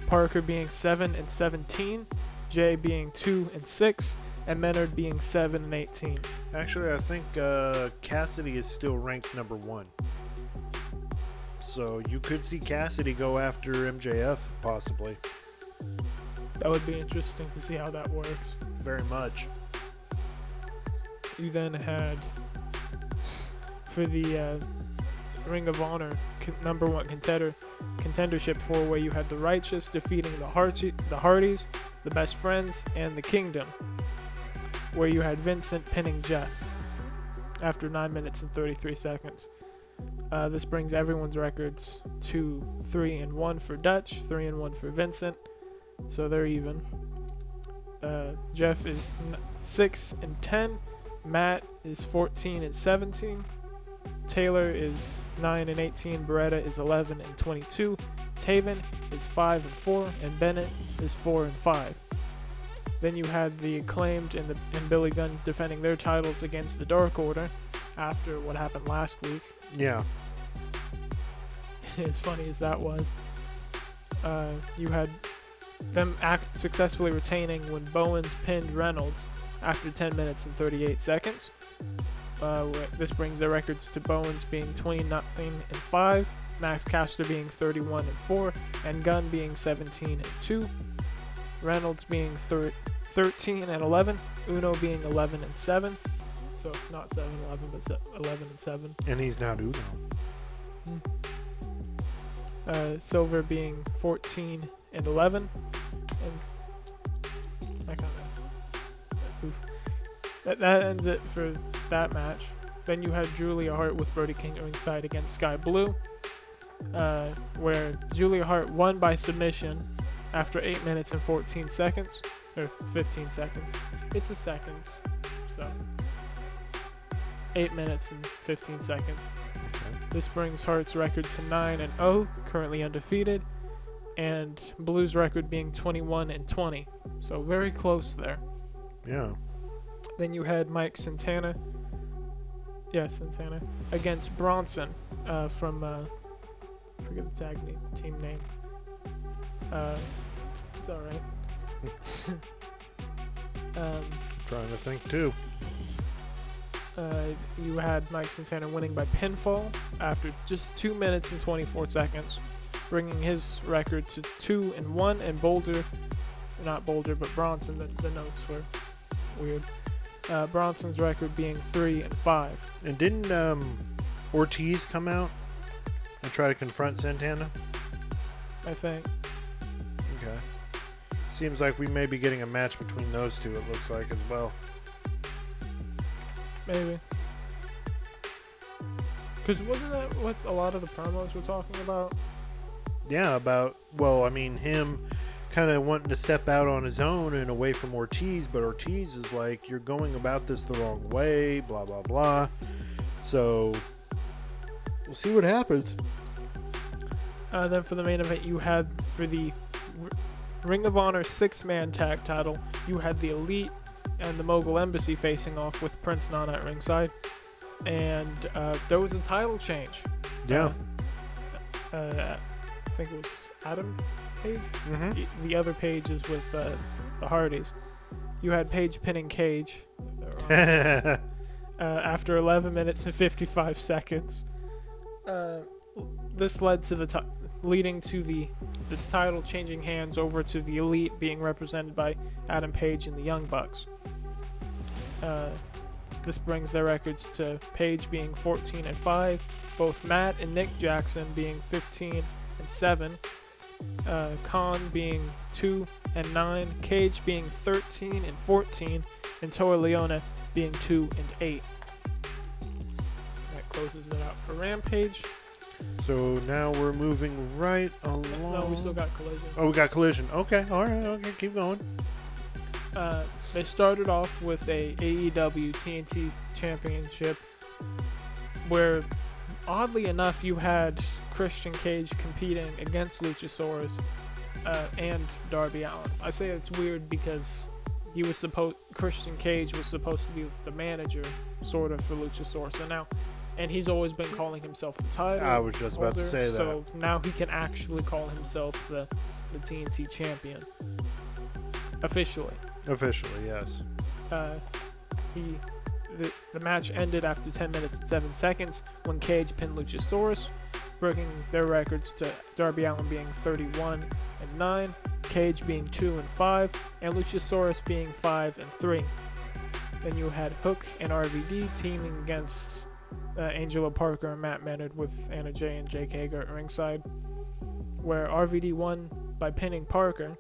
Parker being 7 and 17, Jay being 2 and 6, and Menard being 7 and 18. Actually, I think uh, Cassidy is still ranked number one. So you could see Cassidy go after MJF, possibly. That would be interesting to see how that works. Very much. You then had for the uh, Ring of Honor con- number one contender contendership four, where you had the Righteous defeating the Hardy, the Hardys, the Best Friends, and the Kingdom, where you had Vincent pinning Jeff after nine minutes and 33 seconds. Uh, this brings everyone's records to three and one for Dutch, three and one for Vincent, so they're even. Uh, Jeff is n- six and ten. Matt is 14 and 17. Taylor is 9 and 18. Beretta is 11 and 22. Taven is 5 and 4. And Bennett is 4 and 5. Then you had the acclaimed and, the, and Billy Gunn defending their titles against the Dark Order after what happened last week. Yeah. (laughs) as funny as that was, uh, you had them act successfully retaining when Bowens pinned Reynolds after 10 minutes and 38 seconds. Uh, this brings their records to Bowens being 29 and 5, Max Caster being 31 and 4, and Gunn being 17 and 2, Reynolds being thir- 13 and 11, Uno being 11 and 7. So not 7 11, but se- 11 and 7. And he's not Uno. uh, Silver being 14 and 11, that, that ends it for that match. Then you had Julia Hart with Brody King ringside against Skye Blue, uh, where Julia Hart won by submission after 8 minutes and 14 seconds, or 15 seconds. It's a second, so 8 minutes and 15 seconds. This brings Hart's record to 9 and 0, currently undefeated, and Blue's record being 21 and 20. So very close there. Yeah. Then you had Mike Santana. Yeah, Santana against Bronson uh, from uh, I forget the tag name, team name. Uh, it's all right. (laughs) um, Trying to think too. uh, you had Mike Santana winning by pinfall after just two minutes and 24 seconds, bringing his record to two and one. And Boulder, not Boulder, but Bronson. The, the notes were weird. Uh, Bronson's record being three and five. And didn't um, Ortiz come out and try to confront Santana? I think. Okay. Seems like we may be getting a match between those two, it looks like, as well. Maybe. Because wasn't that what a lot of the promos were talking about? Yeah, about, well, I mean, him kind of wanting to step out on his own and away from Ortiz, but Ortiz is like, you're going about this the wrong way, blah, blah, blah. So, we'll see what happens. Uh, then for the main event, you had for the R- Ring of Honor six-man tag title, you had the Elite and the Mogul Embassy facing off with Prince Nana at ringside, and uh, there was a title change. Yeah. Uh, uh, I think it was Adam Page. Mm-hmm. The- The other Page is with uh, the Hardys. You had Page pinning Cage uh, (laughs) after 11 minutes and 55 seconds. Uh, this led to the ti- leading to the the title changing hands over to the Elite being represented by Adam Page and the Young Bucks. Uh, this brings their records to Page being 14 and 5, both Matt and Nick Jackson being 15 and 7, uh, Khan being 2 and 9, Cage being 13 and 14, and Toa Liona being 2 and 8. That closes it out for Rampage. so now we're moving right along. No, we still got Collision. Oh, we got collision. Okay, all right, okay, keep going. Uh, they started off with a AEW TNT Championship, where oddly enough you had Christian Cage competing against Luchasaurus uh, and Darby Allin. I say it's weird because he was supposed Christian Cage was supposed to be the manager, sort of, for Luchasaurus. and now, and he's always been calling himself the title. I was just about to say that. So now he can actually call himself the the TNT champion officially. Officially, yes. Uh, he the, the match ended after 10 minutes and 7 seconds when Cage pinned Luchasaurus, breaking their records to Darby Allin being 31 and 9, Cage being 2 and 5, and Luchasaurus being 5 and 3. Then you had Hook and RVD teaming against uh, Angelo Parker and Matt Menard with Anna Jay and Jake Hager at ringside, where RVD won by pinning Parker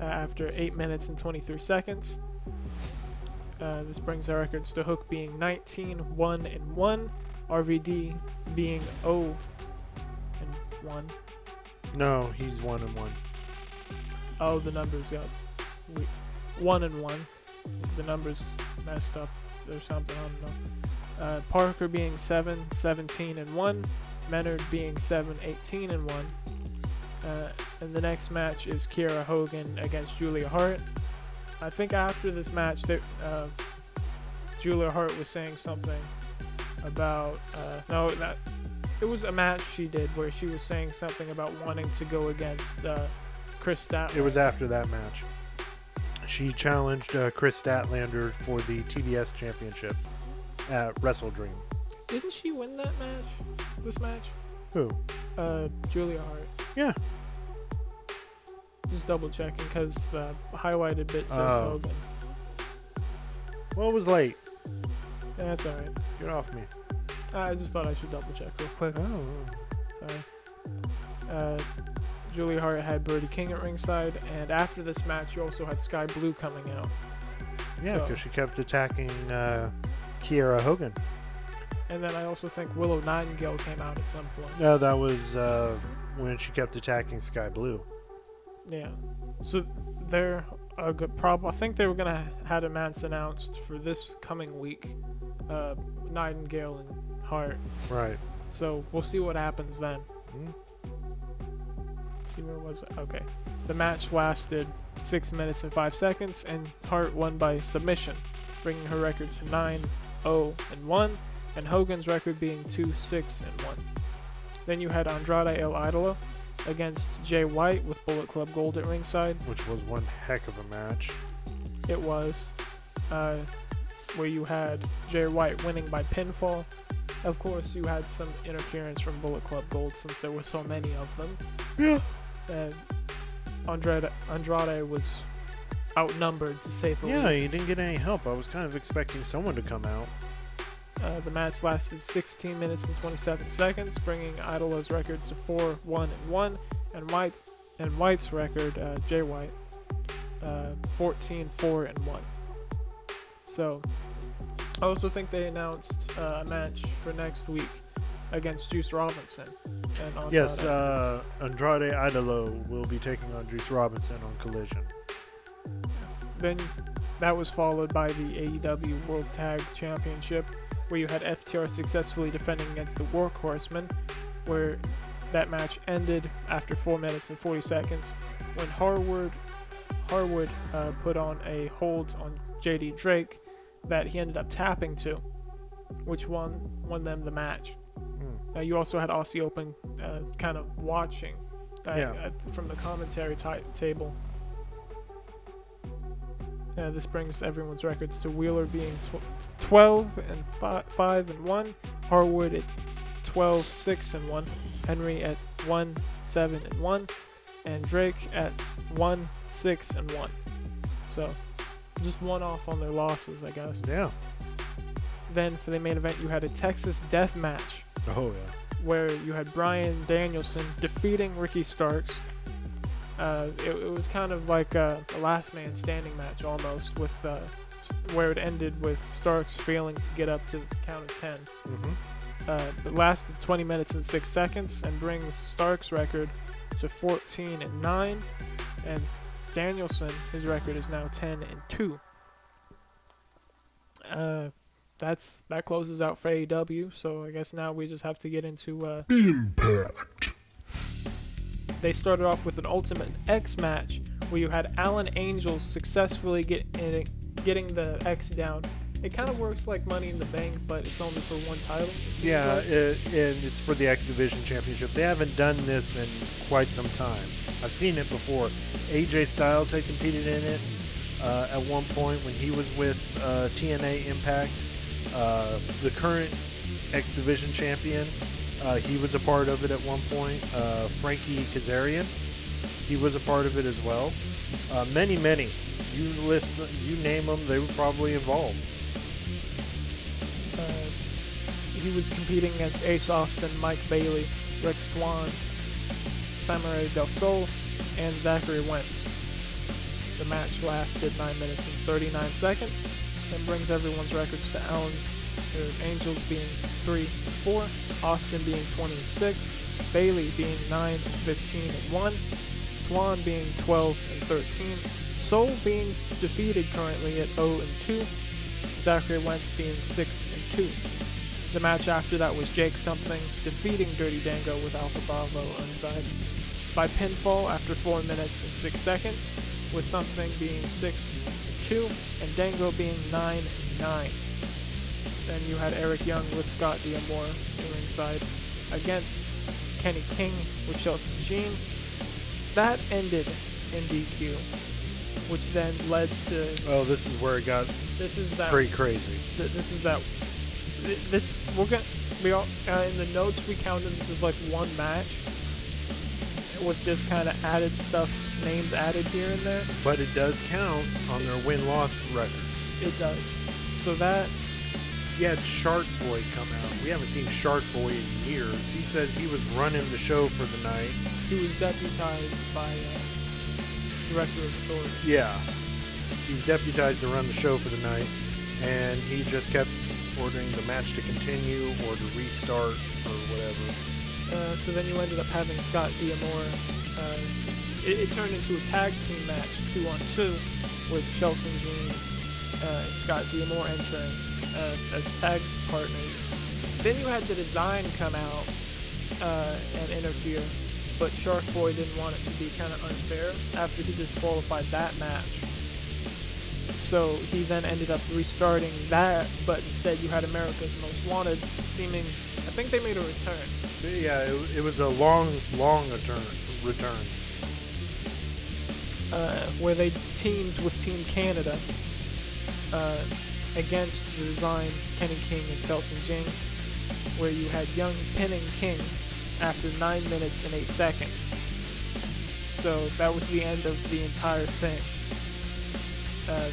uh, after 8 minutes and 23 seconds. Uh, this brings our records to Hook being 19, 1, and 1, RVD being 0 1. No, he's one and one. Oh, the numbers got we, 1 and 1. The numbers messed up or something, I don't know. Uh, Parker being 7, 17, and 1, Menard being 7, 18, and 1. Uh, and the next match is Kiera Hogan against Julia Hart. I think after this match, uh, Julia Hart was saying something about uh, no, that it was a match she did where she was saying something about wanting to go against uh, Kris Statlander. It was after that match. She challenged uh, Kris Statlander for the TBS championship at Wrestle Dream. Didn't she win that match? This match? Who? Uh, Julia Hart. Yeah. Just double checking because the highlighted bit says Oh. Hogan. Well, it was late. That's alright. Get off me. I just thought I should double check real quick. Oh. Sorry. Uh, Julia Hart had Brody King at ringside, and after this match, you also had Skye Blue coming out. Yeah, So- because she kept attacking uh, Kiera Hogan. And then I also think Willow Nightingale came out at some point. No, that was uh, when she kept attacking Skye Blue. Yeah. So they're a good problem. I think they were gonna had a match announced for this coming week. Uh, Nightingale and Hart. Right. So we'll see what happens then. Hmm. See where was it? Okay. The match lasted six minutes and five seconds, and Hart won by submission, bringing her record to 9 0 and 1, and Hogan's record being 2 6 and 1. Then you had Andrade El Idolo against Jay White with Bullet Club Gold at ringside. Which was one heck of a match. It was uh, where you had Jay White winning by pinfall. Of course, you had some interference from Bullet Club Gold since there were so many of them. Yeah. And Andrade, Andrade was outnumbered to say the Yeah, he didn't get any help. I was kind of expecting someone to come out. Uh, the match lasted 16 minutes and 27 seconds, bringing Idolo's record to 4 1 and 1, and White and White's record, uh, Jay White, uh, 14 4 and 1. So, I also think they announced uh, a match for next week against Juice Robinson. And. Yes, uh, Andrade Idolo will be taking on Juice Robinson on Collision. Then that was followed by the AEW World Tag Championship, where you had FTR successfully defending against the Workhorsemen, where that match ended after 4 minutes and 40 seconds when Harwood, Harwood uh, put on a hold on JD Drake that he ended up tapping to, which won, won them the match. Hmm. Now you also had Aussie Open uh, kind of watching uh, Yeah. uh, from the commentary ti table. Uh, this brings everyone's records to Wheeler being tw- 12 and fi- 5 and 1, Harwood at 12 6 and 1, Henry at 1 7 and 1, and Drake at 1 6 and 1. So just one off on their losses, I guess. Yeah. Then for the main event, you had a Texas death match Oh, yeah. where you had Bryan Danielson defeating Ricky Starks. Uh, it, it was kind of like a, a last man standing match almost, with uh, where it ended with Starks failing to get up to the count of 10. Mm-hmm. Uh, it lasted 20 minutes and 6 seconds and brings Stark's record to 14 and 9. And Danielson, his record is now 10 and 2. Uh, that's that closes out for AEW. So I guess now we just have to get into uh, Impact. they started off with an Ultimate X match where you had Alan Angels successfully get in, getting the X down. It kind of works like Money in the Bank, but it's only for one title. Yeah, like. it, and it's for the X Division Championship. They haven't done this in quite some time. I've seen it before. AJ Styles had competed in it uh, at one point when he was with uh, TNA Impact. Uh, the current X Division champion, uh, he was a part of it at one point. Uh, Frankie Kazarian, he was a part of it as well. Uh, many, many. You list, you name them, they were probably involved. Uh, he was competing against Ace Austin, Mike Bailey, Rex Swann, Samuray Del Sol, and Zachary Wentz. The match lasted 9 minutes and 39 seconds and brings everyone's records to Alan Angels being 3 4, Austin being 26, Bailey being 9 15 and 1, Swann being 12 and 13, Sol being defeated currently at 0 and 2, Zachary Wentz being 6 and 2. The match after that was Jake Something defeating Dirty Dango with Alpha Bravo onside by pinfall after 4 minutes and 6 seconds, with Something being 6 and 2 and Dango being 9 and 9. Then you had Eric Young with Scott the ringside against Kenny King with Sheldon Jean. That ended in DQ, which then led to Oh, this is where it got this is that pretty crazy. th- this is that th- this we're gonna we all uh, in the notes we counted this as like one match with this kind of added stuff names added here and there But it does count on their win-loss record. it does so that He had Shark Boy come out. We haven't seen Shark Boy in years. He says he was running the show for the night. he was deputized by uh, director of authority Yeah. He was deputized to run the show for the night, and he just kept ordering the match to continue or to restart or whatever. uh, so then you ended up having Scott D'Amore uh, it, it turned into a tag team match two on two with Sheldon Jean uh, and Scott D'Amore entering uh, as tag partners Then you had the design come out uh, and interfere, but Shark Boy didn't want it to be kind of unfair after he disqualified that match. So he then ended up restarting that, but instead you had America's Most Wanted seeming. I think they made a return. Yeah, it, it was a long, long return. Return. uh, where they teamed with Team Canada uh, against the design Kenny King and Sheldon Jean, where you had Young pinning King after 9 minutes and 8 seconds. So that was the end of the entire thing. Uh,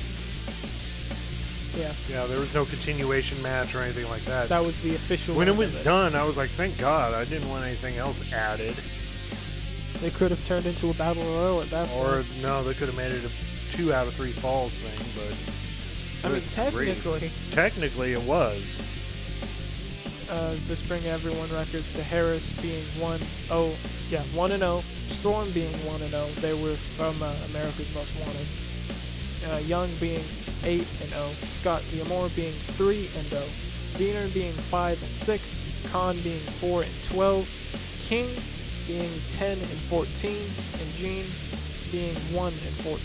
yeah, Yeah, there was no continuation match or anything like that. that was the official. when it was of done, I was like, thank God, I didn't want anything else added. They could have turned into a battle royal at that point. Or no, they could have made it a two out of three falls thing, but I mean, grief. technically, technically it was. Uh, this bring everyone record to Harris being 1 0, yeah, 1 and 0, Storm being 1 and 0. They were from uh, America's Most Wanted. Uh, Young being 8 and 0, Scott D'Amore being 3 and 0, Deaner being 5 and 6, Kon being 4 and 12, King being 10 and 14, and Jean being 1 and 14.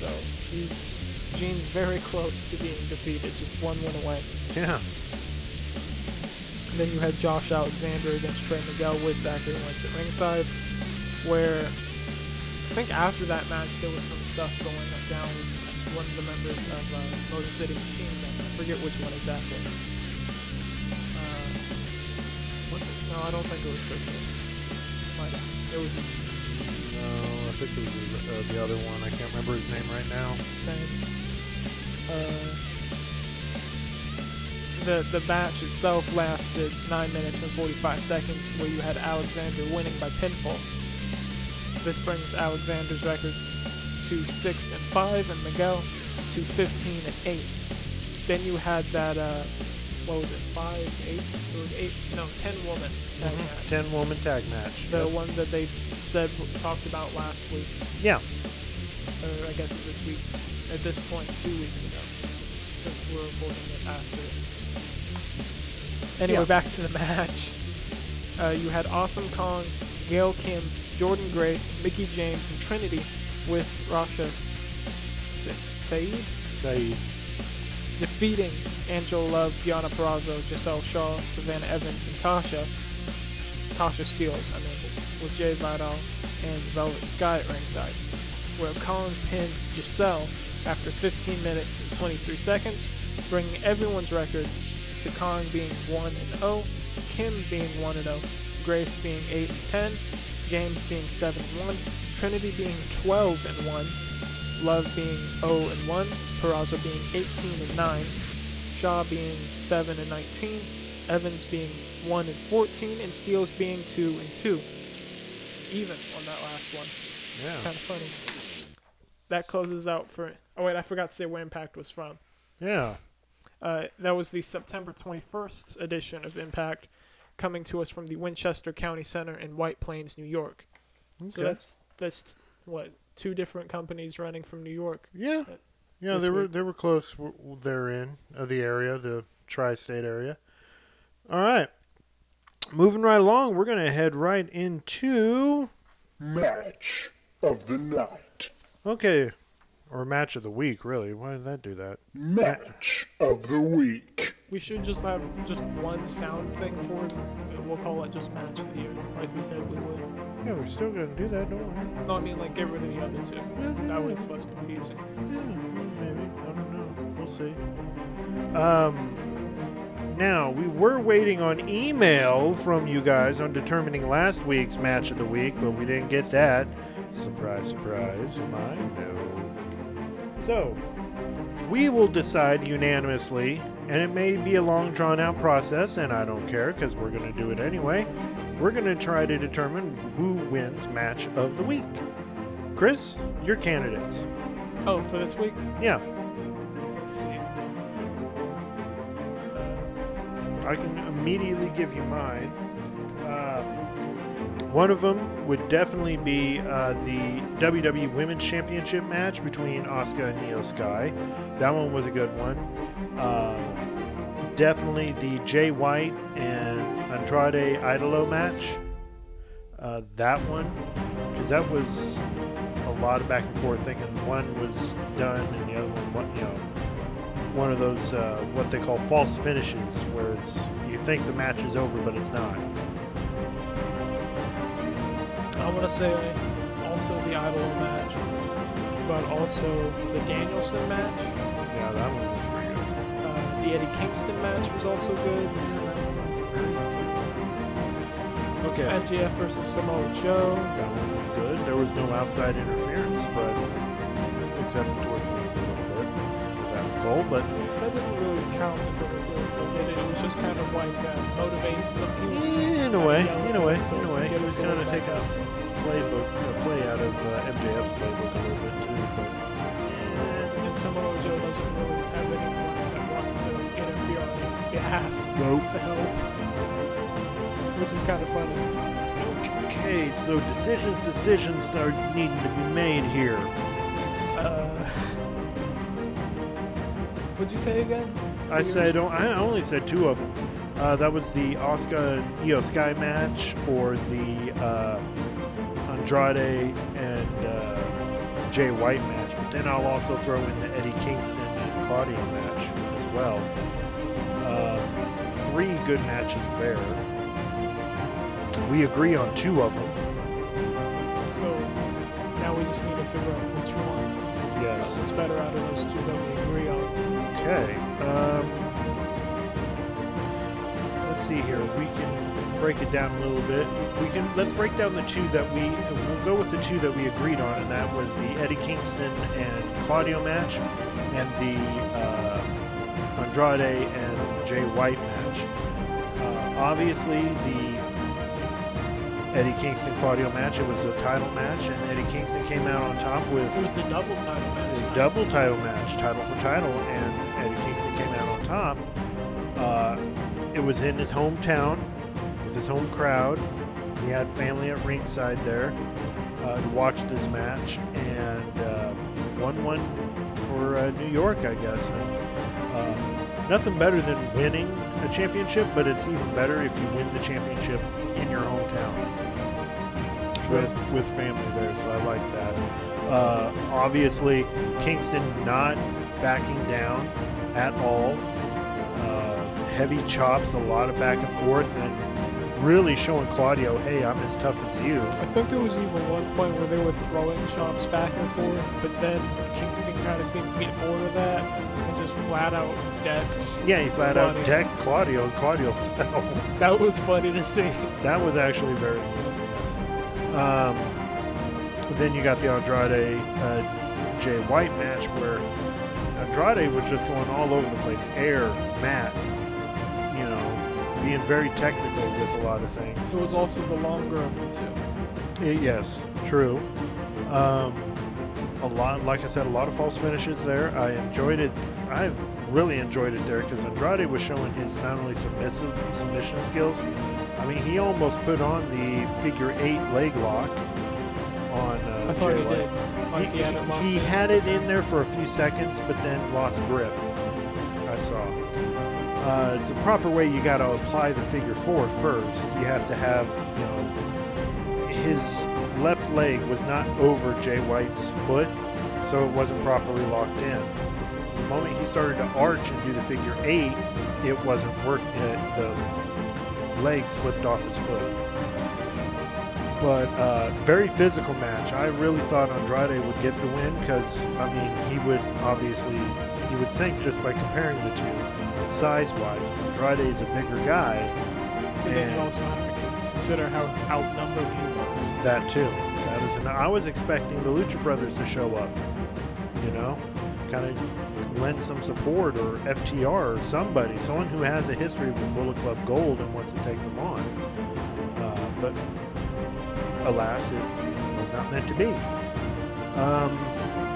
So he's Jean's very (laughs) close to being defeated, just one win away. Yeah. And then you had Josh Alexander against Trey Miguel with Zachary Wentz at ringside, where I think after that match there was some stuff going down with one of the members of uh, Motor City Machine Gun. I forget which one exactly. Uh, what the, no, I don't think it was Chris. It was No, I think it was uh, the other one. I can't remember his name right now. same. Uh, the the match itself lasted nine minutes and 45 seconds, where you had Alexander winning by pinfall. This brings Alexander's records to six and five, and Miguel to 15 and eight. Then you had that uh, what was it, five, eight, it was eight, no, ten woman tag Mhm. match. Ten woman tag match. The Yep. one that they said talked about last week, Yeah. or I guess this week. At this point, two weeks ago, since we're recording it after. Anyway, Yeah. back to the match. Uh, you had Awesome Kong Gail Kim, Jordynne Grace, Mickie James, and Trinity with Rasha Sa- Saeed Saeed. defeating Angel Love, Deonna Purrazzo, Gisele Shaw, Savannah Evans, and Tasha. Tasha Steele, I mean, with Jai Vidal and Velvet Sky at ringside. Where Collins pinned Gisele after 15 minutes and 23 seconds, bringing everyone's records to Kong being 1 and 0, Kim being 1 and 0, Grace being 8 and 10, James being 7 and 1, Trinity being 12 and 1, Love being 0 and 1, Purrazzo being 18 and 9, Shaw being 7 and 19, Evans being 1 and 14, and Steele being 2 and 2. Even on that last one. Yeah. Kind of funny. That closes out for. Oh, wait, I forgot to say where Impact was from. Yeah. Uh, that was the September 21st edition of Impact, coming to us from the Westchester County Center in White Plains, New York. Okay. So that's that's what two different companies running from New York. Yeah. uh, Yeah, this they were they were close. w- w- They're in uh, the area, the tri-state area. All right. Moving right along, we're gonna head right into Match of the night. okay, or match of the week. Really, why did that do that? Match of the week. We should just have just one sound thing for it. and We'll call it just match of the year, like we said we would. Yeah, we're still gonna do that, don't we? No, I mean like get rid of the other two. That way it's less confusing. Yeah, maybe. I don't know. We'll see. Um, now we were waiting on email from you guys on determining last week's match of the week, but we didn't get that. Surprise, surprise. Am I? No. So we will decide unanimously, and it may be a long, drawn-out process, and I don't care because we're going to do it anyway. We're going to try to determine who wins match of the week. Chris, your candidates. Oh, for this week? Yeah, Let's see. I can immediately give you mine. Uh, one of them would definitely be uh, the WWE Women's Championship match between Asuka and Iyo Sky. That one was a good one. Uh, definitely the Jay White and Andrade Idolo match. Uh, that one, because that was a lot of back and forth thinking one was done and the other one, you know, one of those uh, what they call false finishes, where it's you think the match is over, but it's not. I want to say also the Idol match, but also the Danielson match. Yeah, that one was pretty good. Uh, the Eddie Kingston match was also good. Okay, MJF versus Samoa Joe. that one was good. There was no outside interference, but except towards the end a little bit with that goal. But That didn't really count as interference. They did it. It was just kind of like uh, motivate. In a way, in a way, at him, so in a way, he was kind of taking up. Playbook a play out of uh, MJF's playbook a little bit too. But eh, And Samoa Joe doesn't really have anyone that wants to interfere on his behalf Nope. to help, which is kind of funny. Okay, so decisions, decisions start needing to be made here. Uh, (laughs) what'd you say again? I said I only said two of them. Uh, that was the Asuka Iyo Sky match, or the uh, Andrade and uh, Jay White match. But then I'll also throw in the Eddie Kingston and Claudio match as well. Uh, three good matches there. We agree on two of them. So now we just need to figure out which one Yes. is better out of those two that we agree on. Okay. Um, let's see here. We can break it down a little bit. We can let's break down the two that we we'll go with the two that we agreed on, and that was the Eddie Kingston and Claudio match, and the uh, Andrade and Jay White match. Uh, obviously, the Eddie Kingston Claudio match. It was a title match, and Eddie Kingston came out on top with It was a double title match. double title match, title for title, and Eddie Kingston came out on top. Uh, it was in his hometown with his home crowd. He had family at ringside there uh, to watch this match, and uh, won one for uh, New York, I guess. And, uh, nothing better than winning a championship, but it's even better if you win the championship in your hometown. with with family there, so I like that. Uh, obviously, Kingston not backing down at all. Uh, heavy chops, a lot of back and forth, and really showing Claudio, hey, I'm as tough as you. I think there was even one point where they were throwing chops back and forth, but then Kingston kind of seems to get bored of that and just flat out decked. Yeah, he flat out Claudio. decked Claudio, and Claudio (laughs) fell. That was funny to see. That was actually very amusing. Um, then you got the Andrade uh, Jay White match where Andrade was just going all over the place, air, mat, being very technical with a lot of things. So it was also the longer of the two. Eh, yes, true. Um, a lot, like I said, a lot of false finishes there. I enjoyed it. I really enjoyed it there because Andrade was showing his not only submissive submission skills. I mean, he almost put on the figure eight leg lock on. Uh, I thought Jay he White. did. Like he, had he had it in there for a few seconds, but then lost grip. I saw. Uh, it's a proper way you got to apply the figure four first. You have to have, you know, his left leg was not over Jay White's foot, so it wasn't properly locked in. The moment he started to arch and do the figure eight, it wasn't working. Uh, the leg slipped off his foot. But uh, very physical match. I really thought Andrade would get the win because I mean he would obviously you would think just by comparing the two size-wise, Andrade is a bigger guy. But then you also have to consider how outnumbered he was. That too. That is, an, I was expecting the Lucha Brothers to show up. You know, kind of lend some support or FTR or somebody, someone who has a history with the Bullet Club Gold and wants to take them on. Uh, but alas, it was not meant to be. Um,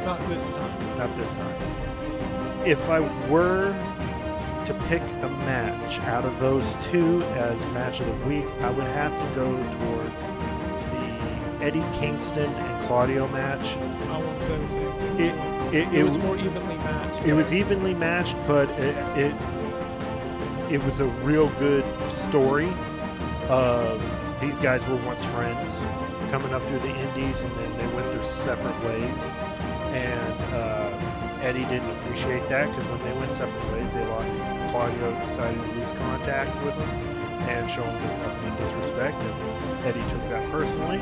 Not this time. not this time. If I were to pick a match out of those two as match of the week, I would have to go towards the Eddie Kingston and Claudio match. I won't say the same thing. It it, It was more evenly matched. it was evenly matched, but it, it it was a real good story of these guys were once friends, coming up through the Indies, and then they went their separate ways. And uh, Eddie didn't appreciate that because when they went separate ways, they lost. Claudio decided to lose contact with him and show him just nothing disrespect, and Eddie took that personally.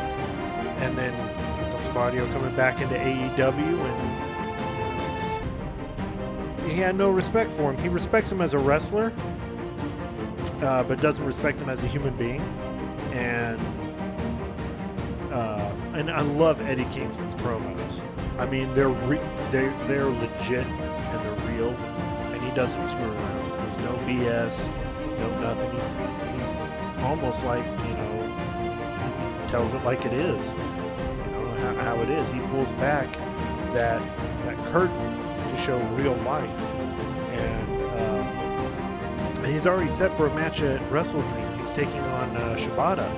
And then comes Claudio coming back into AEW and he had no respect for him. He respects him as a wrestler, uh, but doesn't respect him as a human being. And uh, and I love Eddie Kingston's promos. I mean, they're re- they they're legit and they're real, and he doesn't screw around. BS, no nothing. He, he's almost like you know, he tells it like it is. You know how, how it is. He pulls back that that curtain to show real life. And um, he's already set for a match at WrestleDream. He's taking on uh, Shibata.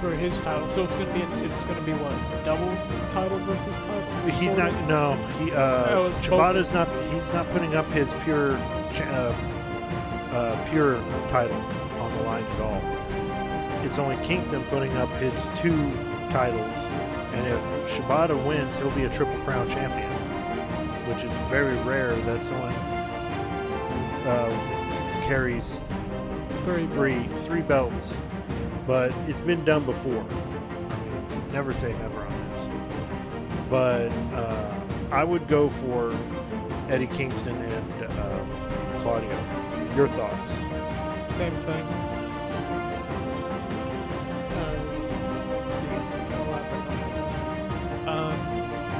for his title. So it's gonna be it's gonna be what double title versus title. He's not. No, he. Uh, Oh, Shibata's not. He's not putting up his pure, uh, uh, pure title on the line at all. It's only Kingston putting up his two titles, and if Shibata wins, he'll be a Triple Crown champion, which is very rare that someone uh, carries Three. three belts. three belts, but it's been done before. I mean, never say never on this. But uh, I would go for Eddie Kingston and uh, Claudio. Your thoughts? Same thing. That. Um,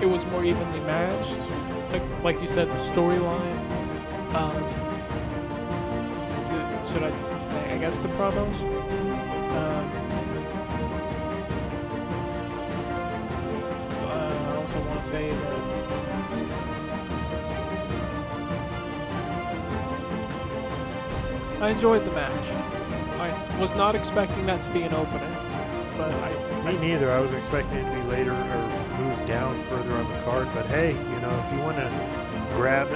it was more evenly matched. Like, like you said, the storyline. Um, should I? I guess the promos. I enjoyed the match. I was not expecting that to be an opener, but I, Me neither. I was expecting it to be later or moved down further on the card. But hey, you know, if you want to grab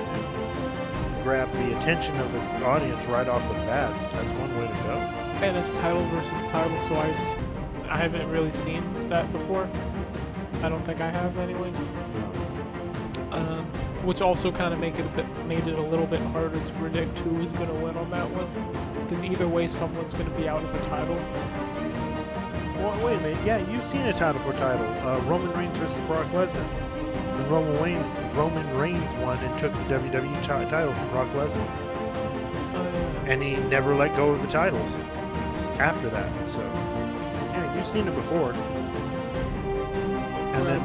grab the attention of the audience right off the bat, that's one way to go. and it's title versus title, so I I haven't really seen that before. I don't think I have anyway. Which also kind of make it a bit made it a little bit harder to predict who is going to win on that one, because either way, someone's going to be out of a title. Well, wait a minute. Yeah, you've seen a title for title. Uh, Roman Reigns versus Brock Lesnar. And Roman Reigns, Roman Reigns won and took the WWE ti- title from Brock Lesnar. Uh, And he never let go of the titles after that. So, yeah, you've seen it before. And then.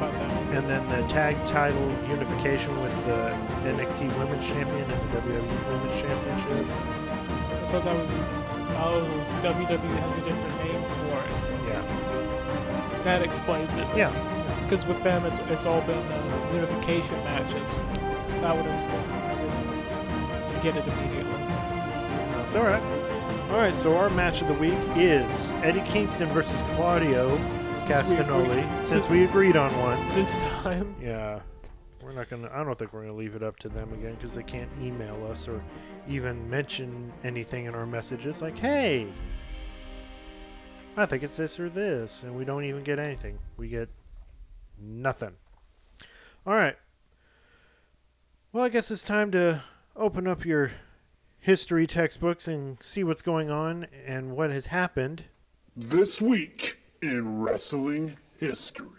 And then the tag title unification with the NXT Women's Champion and the WWE Women's Championship. I thought that was oh WWE has a different name for it. Yeah. That explains it. Yeah. Because with them, it's it's all been uh, unification matches. That would explain. it. I didn't get it immediately. That's all right. All right, so our match of the week is Eddie Kingston versus Claudio Since we Castagnoli. agreed- Since we agreed on one, This time, (laughs) yeah, we're not gonna. I don't think we're gonna leave it up to them again because they can't email us or even mention anything in our messages like, "Hey, I think it's this or this," and we don't even get anything. We get nothing. All right. Well, I guess it's time to open up your history textbooks and see what's going on and what has happened. This week in wrestling history.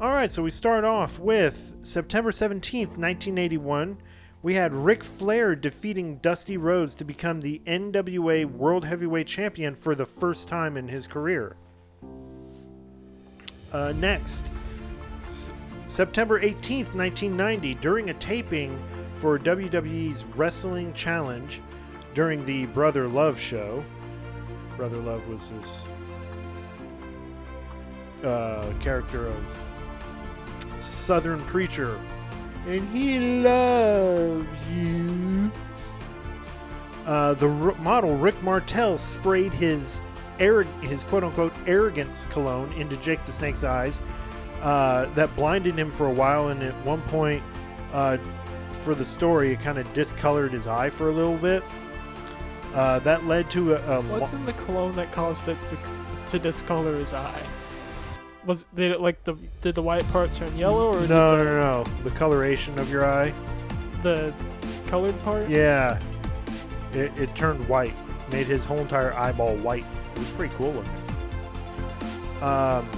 All right, so we start off with September 17th, 1981. We had Ric Flair defeating Dusty Rhodes to become the NWA World Heavyweight Champion for the first time in his career. Uh, next, S- September 18th, 1990, during a taping for WWE's Wrestling Challenge during the Brother Love show. Brother Love was this uh, character of Southern preacher, and he loves you. Uh, the r- model Rick Martel sprayed his his quote unquote arrogance cologne into Jake the Snake's eyes. Uh, that blinded him for a while, and at one point, uh, for the story, it kind of discolored his eye for a little bit. Uh, that led to a, a lo- what's in the cologne that caused it to to discolor his eye? Was did it like the did the white part turn yellow or no, did no, no, the coloration of your eye. the, the colored part? Yeah. It, it turned white, made his whole entire eyeball white. It was pretty cool looking. Um,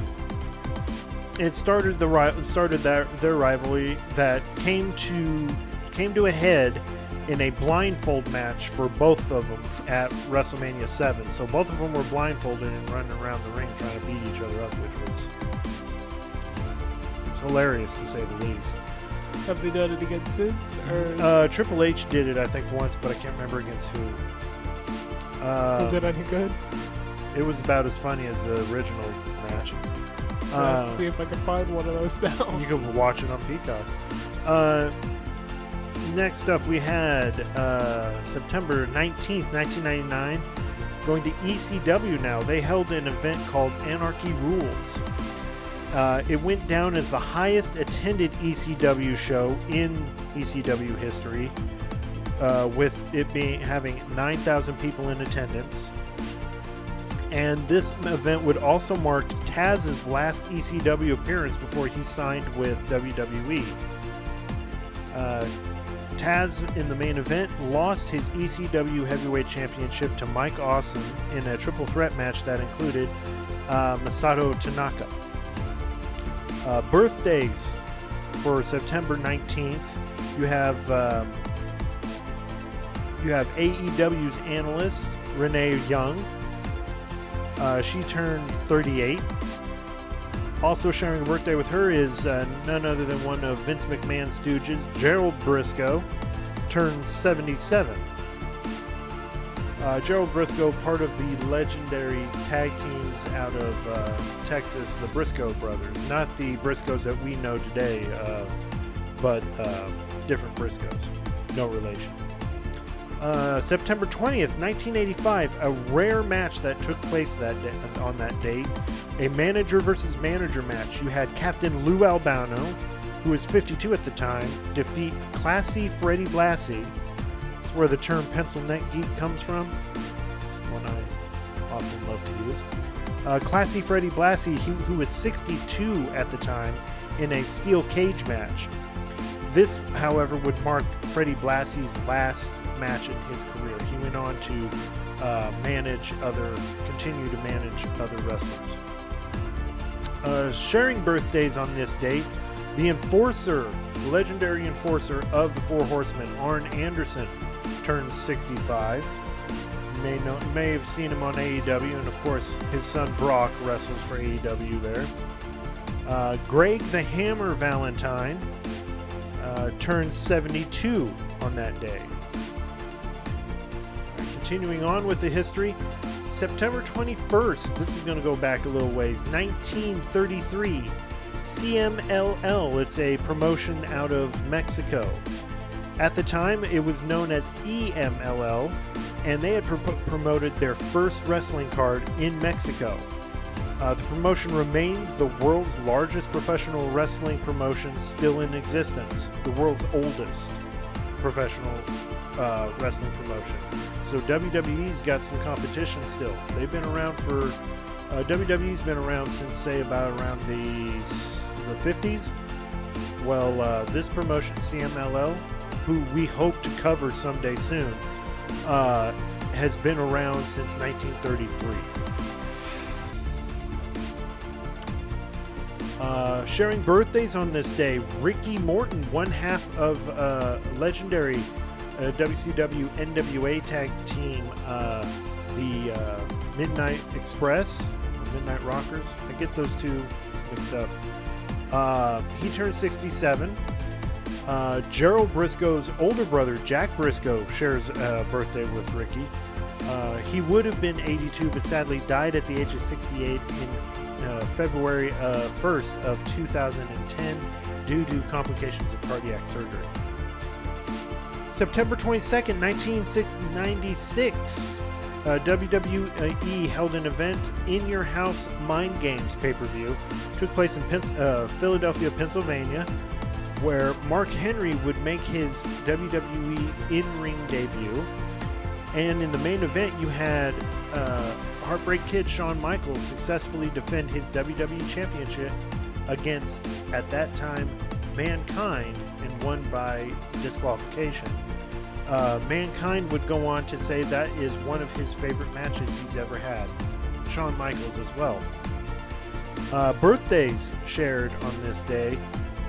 it started the it started that their rivalry that came to came to a head in a blindfold match for both of them at WrestleMania 7. So both of them were blindfolded and running around the ring trying to beat each other hilarious to say the least. Have they done it against since or Uh, Triple H did it, I think, once, but I can't remember against who. Uh, was it any good? it was about as funny as the original match. Have Uh, to see if I can find one of those now. you can watch it on Peacock. Uh, next up, we had uh, September 19th, 1999. Going to ECW now. They held an event called Anarchy Rules. Uh, it went down as the highest attended ECW show in ECW history, uh, with it being having 9,000 people in attendance. And this event would also mark Taz's last ECW appearance before he signed with WWE. Uh, Taz in the main event lost his ECW Heavyweight Championship to Mike Awesome in a triple threat match that included uh, Masato Tanaka. Uh, birthdays for September 19th. You have um, you have AEW's analyst Renee Young. Uh, she turned 38. Also sharing a birthday with her is uh, none other than one of Vince McMahon's stooges, Gerald Briscoe, turned 77. Uh, Gerald Briscoe, part of the legendary tag teams out of uh, Texas, the Briscoe brothers. Not the Briscoes that we know today, uh, but uh, different Briscoes. No relation. Uh, September 20th, 1985, a rare match that took place that da- on that date. A manager versus manager match. You had Captain Lou Albano, who was 52 at the time, defeat Classy Freddie Blassie. Where the term pencil neck geek comes from. One I often love to use. Uh, Classy Freddie Blassie, who, who was 62 at the time, in a steel cage match. This, however, would mark Freddie Blassie's last match in his career. He went on to uh, manage other, continue to manage other wrestlers. Uh, sharing birthdays on this date, the enforcer, the legendary enforcer of the Four Horsemen, Arn Anderson, turns 65. You may know, you may have seen him on AEW, and of course, his son Brock wrestles for AEW there. Uh, Greg the Hammer Valentine uh, turns 72 on that day. Continuing on with the history, September 21st, this is going to go back a little ways, 1933, CMLL, it's a promotion out of Mexico. At the time, it was known as EMLL, and they had pro- promoted their first wrestling card in Mexico. Uh, the promotion remains the world's largest professional wrestling promotion still in existence, the world's oldest professional uh, wrestling promotion. So WWE's got some competition still. They've been around for uh, WWE's been around since say about around the the 50s. Well, uh, this promotion CMLL, who we hope to cover someday soon, uh, has been around since 1933. Uh, sharing birthdays on this day, Ricky Morton, one half of uh, legendary uh, WCW NWA tag team, uh, the uh, Midnight Express, Midnight Rockers. I get those two mixed up. He turned 67. Uh, Gerald Briscoe's older brother, Jack Briscoe, shares a birthday with Ricky. Uh, he would have been 82, but sadly died at the age of 68 in uh, February uh, 1st of 2010 due to complications of cardiac surgery. September 22nd, 1996, uh, WWE held an event in your house Mind Games pay per view. Took place in Pens- uh, Philadelphia, Pennsylvania, where Mark Henry would make his WWE in ring debut. And in the main event, you had uh, Heartbreak Kid Shawn Michaels successfully defend his WWE Championship against, at that time, Mankind and won by disqualification. Uh, Mankind would go on to say that is one of his favorite matches he's ever had. Shawn Michaels as well. Uh, birthdays shared on this day.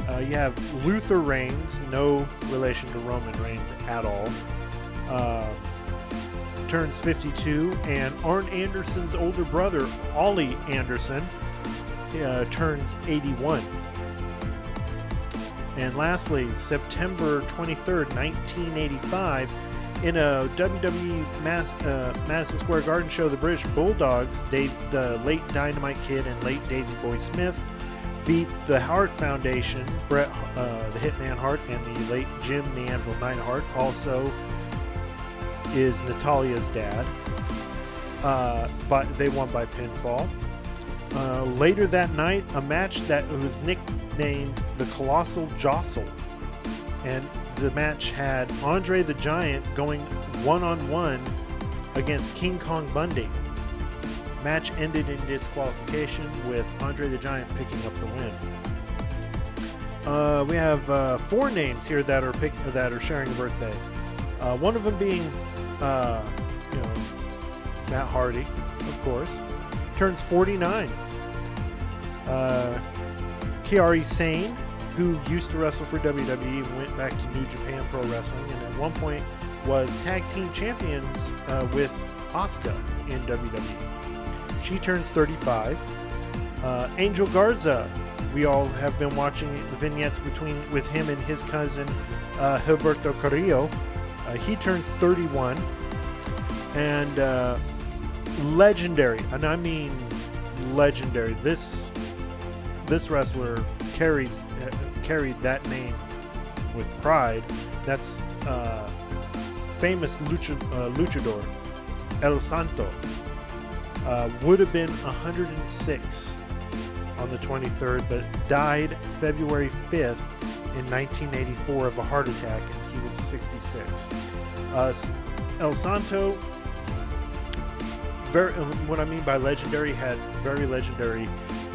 Uh, you have Luther Reigns, no relation to Roman Reigns at all. Uh, turns 52, and Arn Anderson's older brother, Ole Anderson, uh, turns 81. And lastly, September 23rd, 1985, in a WWE Mass, uh, Madison Square Garden show, the British Bulldogs, Dave, the late Dynamite Kid and late Davey Boy Smith, beat the Hart Foundation, Bret uh, the Hitman Hart, and the late Jim the Anvil Neidhart, also is Natalya's dad. Uh, but they won by pinfall. Uh, later that night, a match that was nicknamed the Colossal Jostle. And the match had Andre the Giant going one on one against King Kong Bundy. Match ended in disqualification with Andre the Giant picking up the win. Uh, we have uh, four names here that are pick- that are sharing a birthday. Uh, one of them being, uh, you know, Matt Hardy, of course, turns 49. Uh, Kairi Sane, who used to wrestle for WWE, went back to New Japan Pro Wrestling, and at one point was tag team champions uh, with Asuka in WWE. She turns 35. Uh, Angel Garza, we all have been watching the vignettes between with him and his cousin uh, Gilberto Carrillo. Uh, he turns 31, and uh, legendary, and I mean legendary. This this wrestler carries uh, carried that name with pride. That's uh, famous lucha, uh, luchador El Santo. Uh, would have been 106 on the 23rd, but died February 5th in 1984 of a heart attack, and he was 66. Uh, El Santo, very. um, What I mean by legendary had very legendary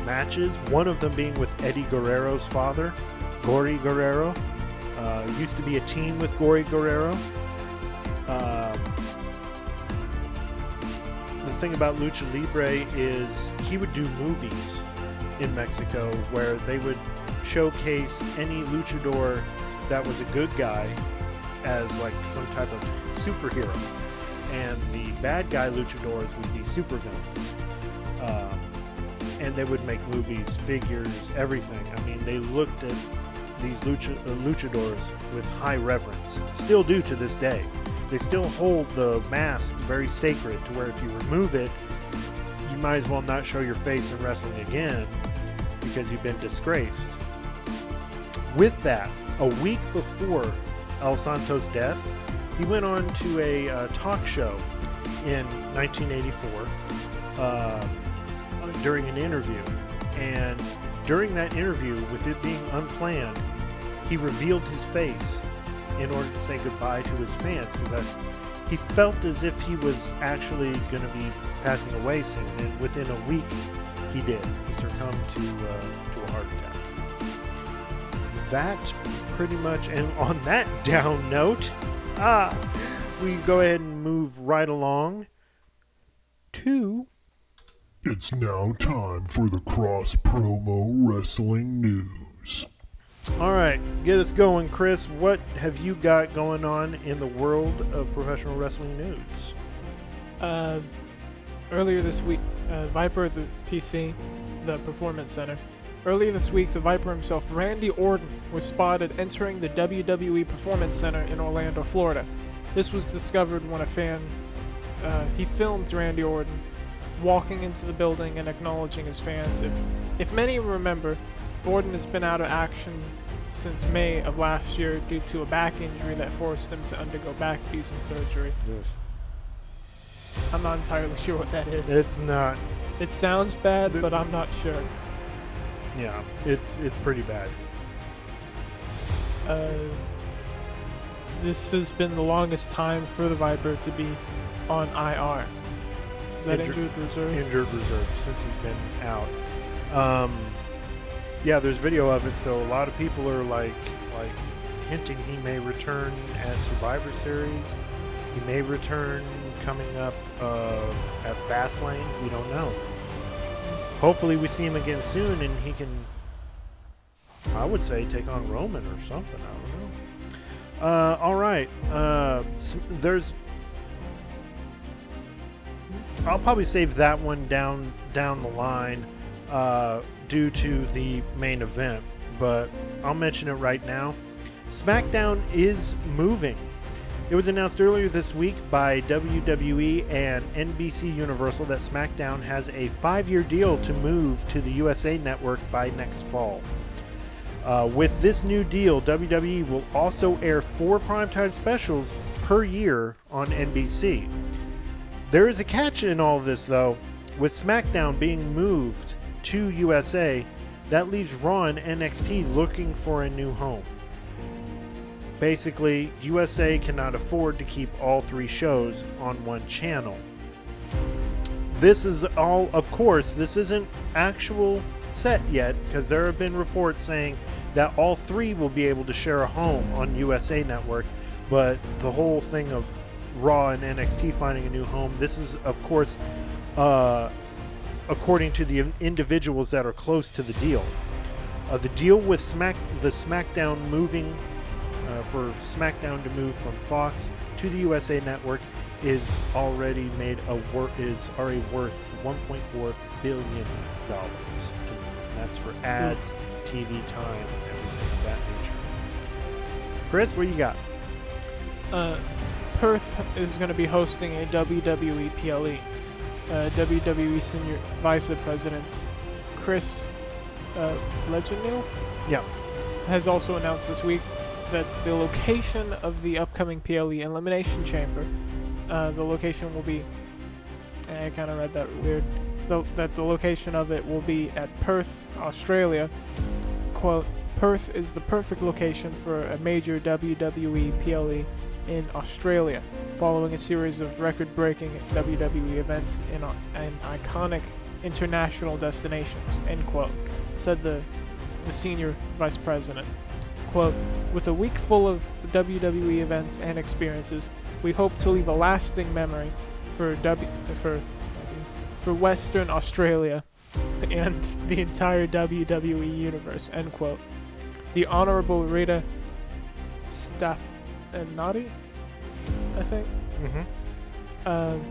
matches. One of them being with Eddie Guerrero's father, Gory Guerrero. Uh, used to be a team with Gory Guerrero. The thing about Lucha Libre is he would do movies in Mexico where they would showcase any luchador that was a good guy as like some type of superhero, and the bad guy luchadors would be supervillains. Um, and they would make movies, figures, everything. I mean, they looked at these lucha, uh, luchadors with high reverence. Still do to this day. They still hold the mask very sacred to where if you remove it, you might as well not show your face in wrestling again because you've been disgraced. With that, a week before El Santo's death, he went on to a uh, talk show in 1984 uh, during an interview. And during that interview, with it being unplanned, he revealed his face in order to say goodbye to his fans because he felt as if he was actually going to be passing away soon. And within a week, he did. He succumbed to uh, to a heart attack. That pretty much, and on that (laughs) down note, ah, we go ahead and move right along to It's now time for the Cross Promo Wrestling News. All right, get us going, Chris. What have you got going on in the world of professional wrestling news? Uh, earlier this week, uh, Viper, the PC, the Performance Center. Earlier this week, the Viper himself, Randy Orton, was spotted entering the WWE Performance Center in Orlando, Florida. This was discovered when a fan uh, he filmed Randy Orton walking into the building and acknowledging his fans. If if many remember, Orton has been out of action since May of last year due to a back injury that forced him to undergo back fusion surgery. Yes. I'm not entirely sure what that is. It's not. It sounds bad, The- but I'm not sure. Yeah, it's it's pretty bad. Uh, this has been the longest time for the Viper to be on IR. Is that Inju- injured reserve? Injured reserve since he's been out. Um, yeah, there's video of it, so a lot of people are like like hinting he may return at Survivor Series. He may return coming up uh, at Fastlane. We don't know. Hopefully, we see him again soon, and he can. I would say take on Roman or something. I don't know. Uh, all right. Uh, there's I'll probably save that one down down the line uh, due to the main event, but I'll mention it right now. SmackDown is moving. It was announced earlier this week by WWE and NBC Universal that SmackDown has a five-year deal to move to the USA Network by next fall. Uh, with this new deal, WWE will also air four primetime specials per year on NBC. There is a catch in all of this, though. With SmackDown being moved to USA, that leaves Raw and NXT looking for a new home. Basically, USA cannot afford to keep all three shows on one channel. This is all, of course, this isn't actual set yet because there have been reports saying that all three will be able to share a home on USA Network, but the whole thing of Raw and NXT finding a new home, this is, of course, uh, according to the individuals that are close to the deal. Uh, the deal with Smack, the SmackDown moving uh, for SmackDown to move from Fox to the USA Network is already made a wor- is already worth 1.4 billion dollars to move. And that's for ads, TV time, everything of that nature. Chris, what you got? Uh, Perth is going to be hosting a WWE PLE. Uh, WWE Senior Vice President Chris uh, Yeah. has also announced this week that the location of the upcoming PLE Elimination Chamber, uh, the location will be. I kind of read that weird. The, that the location of it will be at Perth, Australia. Quote: Perth is the perfect location for a major WWE PLE in Australia, following a series of record breaking WWE events in, a- in iconic international destinations. End quote. Said the, the senior vice president. Quote, with a week full of WWE events and experiences, we hope to leave a lasting memory for W for for Western Australia and the entire WWE universe. End quote. The Honorable Rita Staff and Naughty, I think, Mm-hmm. um,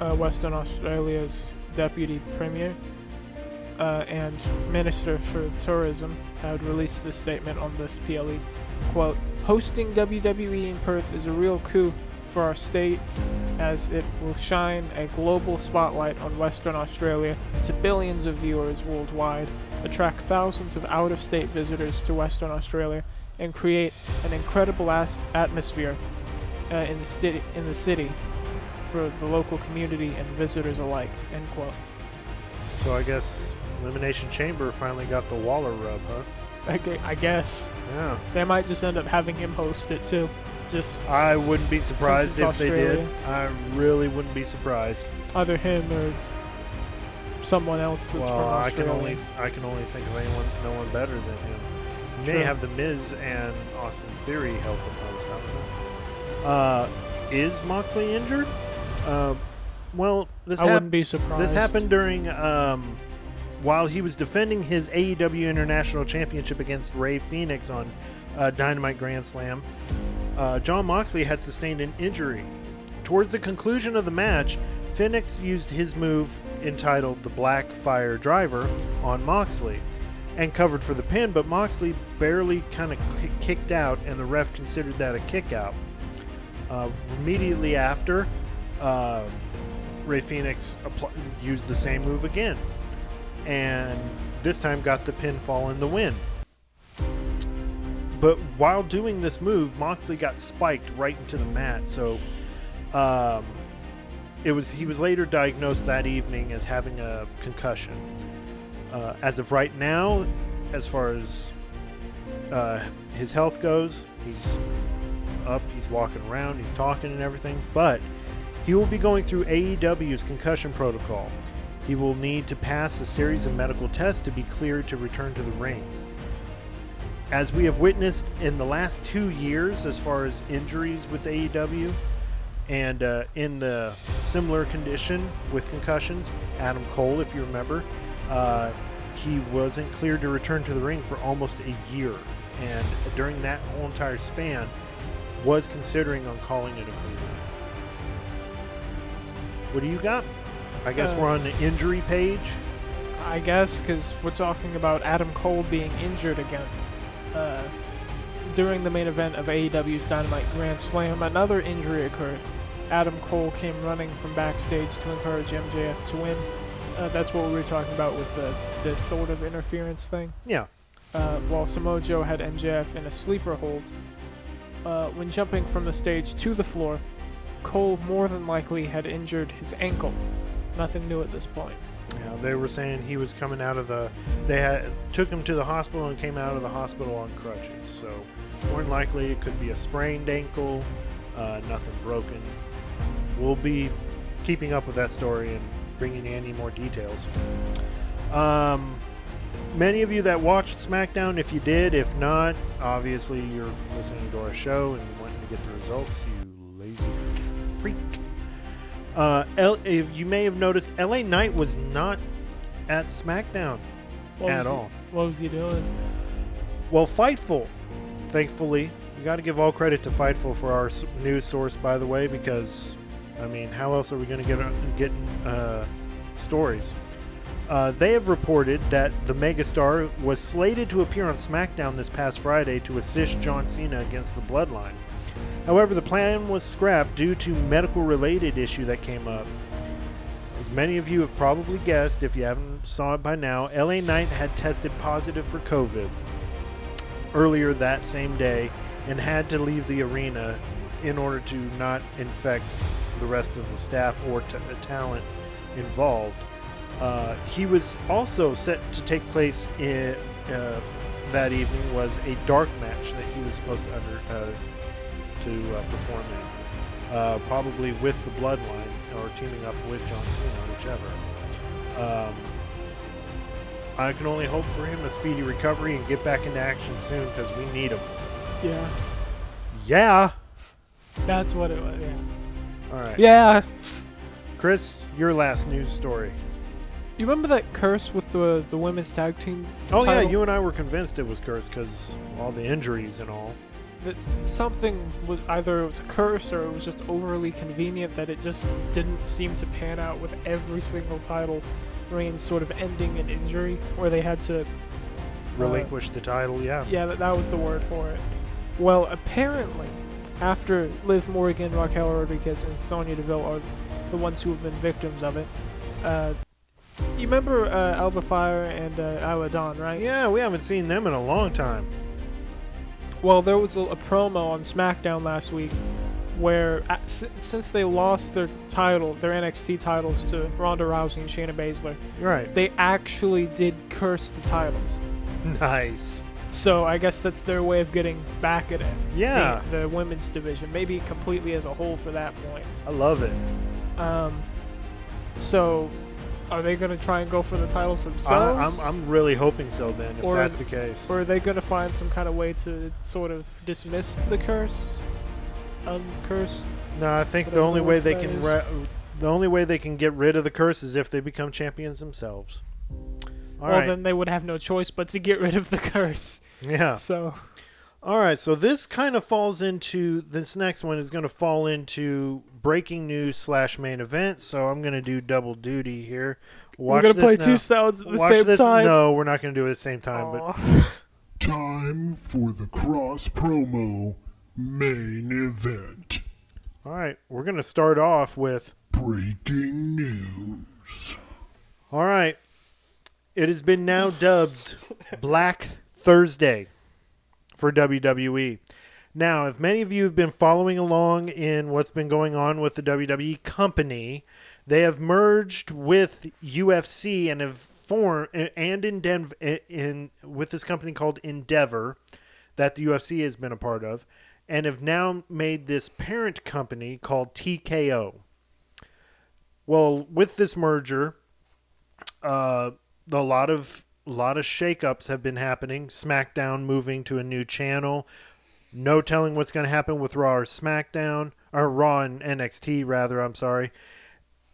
uh, Western Australia's deputy premier uh, and minister for tourism had released this statement on this PLE. Quote, hosting WWE in Perth is a real coup for our state as it will shine a global spotlight on Western Australia to billions of viewers worldwide, attract thousands of out of state visitors to Western Australia, and create an incredible as- atmosphere uh, in, the sti- in the city for the local community and visitors alike. End quote. So I guess Elimination Chamber finally got the Waller rub, huh? I, gu- I guess Yeah. they might just end up having him host it too. Just I wouldn't be surprised if they did. I really wouldn't be surprised. either him or someone else that's well, from I can only I can only think of anyone no one better than him. May Sure. have the Miz and Austin Theory help him host. I don't know. Uh, is Moxley injured? Uh, well, this I hap- wouldn't be surprised. This happened during um, while he was defending his AEW International Championship against Rey Fenix on uh, Dynamite Grand Slam. Uh, Jon Moxley had sustained an injury. Towards the conclusion of the match, Fenix used his move entitled the Black Fire Driver on Moxley and covered for the pin, but Moxley barely kind of kicked out, and the ref considered that a kick out. Uh, immediately after, uh, Rey Fenix appl- used the same move again, and this time got the pinfall in the win. But while doing this move, Moxley got spiked right into the mat. So, um, it was he was later diagnosed that evening as having a concussion. Uh, as of right now, as far as uh, his health goes, he's up, he's walking around, he's talking and everything, but he will be going through AEW's concussion protocol. He will need to pass a series of medical tests to be cleared to return to the ring. As we have witnessed in the last two years, as far as injuries with AEW, and uh, in the similar condition with concussions, Adam Cole, if you remember, uh, he wasn't cleared to return to the ring for almost a year. And during that whole entire span, was considering on calling it a career. What do you got? I guess Uh, we're on the injury page. I guess because we're talking about Adam Cole being injured again. Uh, during the main event of AEW's Dynamite Grand Slam, another injury occurred. Adam Cole came running from backstage to encourage MJF to win. Uh, that's what we were talking about with the, the sort of interference thing. Yeah. uh, while Samoa Joe had MJF in a sleeper hold. Uh, when jumping from the stage to the floor, Cole more than likely had injured his ankle. Nothing new at this point. Yeah, they were saying he was coming out of the. They had took him to the hospital and came out of the hospital on crutches. So more than likely it could be a sprained ankle, uh, nothing broken. We'll be keeping up with that story and bringing you any more details. Um, many of you that watched SmackDown, if you did, if not, obviously you're listening to our show and wanting to get the results. You lazy freak. Uh, L- if you may have noticed, LA Knight was not at SmackDown What at was he- all. what was he doing? Well, Fightful, thankfully, you got to give all credit to Fightful for our news source, by the way, because I mean, how else are we going to get get uh, stories? Uh, they have reported that the megastar was slated to appear on SmackDown this past Friday to assist John Cena against the Bloodline. However, the plan was scrapped due to medical-related issue that came up. As many of you have probably guessed, if you haven't saw it by now, LA Knight had tested positive for COVID earlier that same day and had to leave the arena in order to not infect the rest of the staff or t- the talent involved. Uh, he was also set to take place in uh, that evening was a dark match that he was supposed to under uh, to uh, perform in, uh, probably with the Bloodline or teaming up with John Cena, whichever. Um, I can only hope for him a speedy recovery and get back into action soon because we need him. Yeah, Yeah. that's what it was. Yeah. All right. Yeah. Chris, your last news story. You remember that curse with the the women's tag team? Oh yeah, you and I were convinced it was cursed because all the injuries and all. that something was either it was a curse or it was just overly convenient that it just didn't seem to pan out with every single title reign sort of ending in injury where they had to uh, Relinquish the title, yeah. yeah that, that was the word for it well apparently after liv morgan raquel rodriguez and sonya deville are the ones who have been victims of it uh, you remember uh, Alba Fyre and uh, Isla Dawn, right Yeah, we haven't seen them in a long time. Well, there was a, a promo on SmackDown last week where, uh, s- since they lost their title, their NXT titles to Ronda Rousey and Shayna Baszler, right. they actually did curse the titles. (laughs) Nice. So I guess that's their way of getting back at it. Yeah. The, the women's division, maybe completely as a whole for that point. I love it. Um, so, are they going to try and go for the titles I, themselves? I'm, I'm really hoping so then, if Or- that's the case. Or are they going to find some kind of way to sort of dismiss the curse? Uncurse? No, I think the only way they can ra- the only way they can get rid of the curse is if they become champions themselves. All well, right. then they would have no choice but to get rid of the (laughs) curse. Yeah. So, All right, so this kind of falls into this next one is going to fall into breaking news slash main event. So I'm going to do double duty here. Watch we're gonna play now. two sounds at the Watch same this. time. No, we're not going to do it at the same time. But (laughs) Time for the cross promo main event. all right, we're going to start off with Breaking news. All right. It has been now dubbed Black Thursday for WWE. Now, if many of you have been following along in what's been going on with the WWE company, they have merged with UFC and have formed and in Denver in with this company called Endeavor that the UFC has been a part of and have now made this parent company called TKO. Well, with this merger, uh, a lot of a lot of shakeups have been happening. SmackDown moving to a new channel. No telling what's going to happen with Raw or SmackDown or Raw and NXT rather. I'm sorry.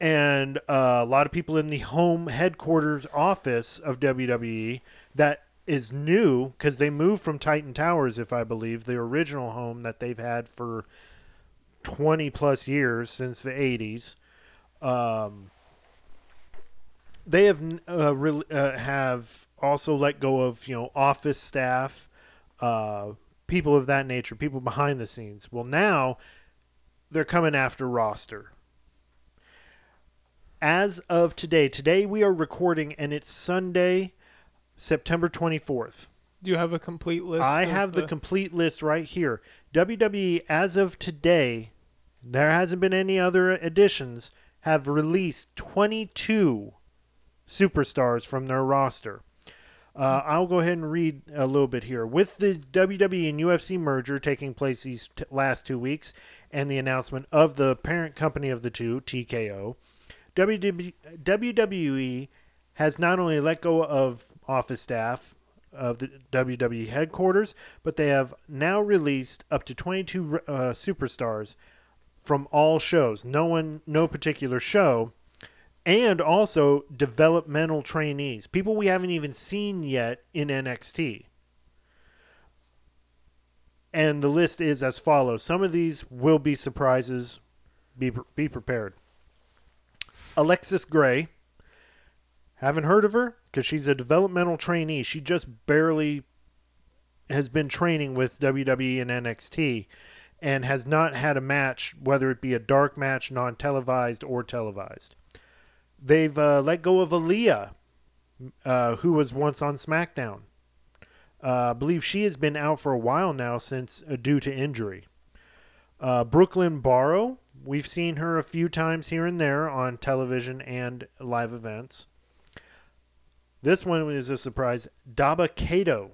And uh, a lot of people in the home headquarters office of WWE that is new because they moved from Titan Towers, if I believe, the original home that they've had for 20 plus years since the 80s. Um, they have uh, re- uh, have also let go of you know office staff, uh, people of that nature, people behind the scenes. Well, now they're coming after roster. As of today, today we are recording, and it's Sunday, September twenty fourth. Do you have a complete list? I have the complete list right here. WWE, as of today, there hasn't been any other additions, have released 22 superstars from their roster. Uh, I'll go ahead and read a little bit here. With the WWE and UFC merger taking place these t- last two weeks and the announcement of the parent company of the two, TKO, WWE, has not only let go of office staff of the WWE headquarters, but they have now released up to 22 uh, superstars from all shows. No one, no particular show, and also developmental trainees, people we haven't even seen yet in NXT. And the list is as follows. Some of these will be surprises. Be be prepared. Alexis Gray. Haven't heard of her because she's a developmental trainee. She just barely has been training with WWE and NXT and has not had a match, whether it be a dark match, non televised, or televised. They've uh, let go of Aliyah, uh, who was once on SmackDown. Uh, I believe she has been out for a while now since uh, due to injury. Uh, Brooklyn Barlow, we've seen her a few times here and there on television and live events. This one is a surprise. Dabba-Kato.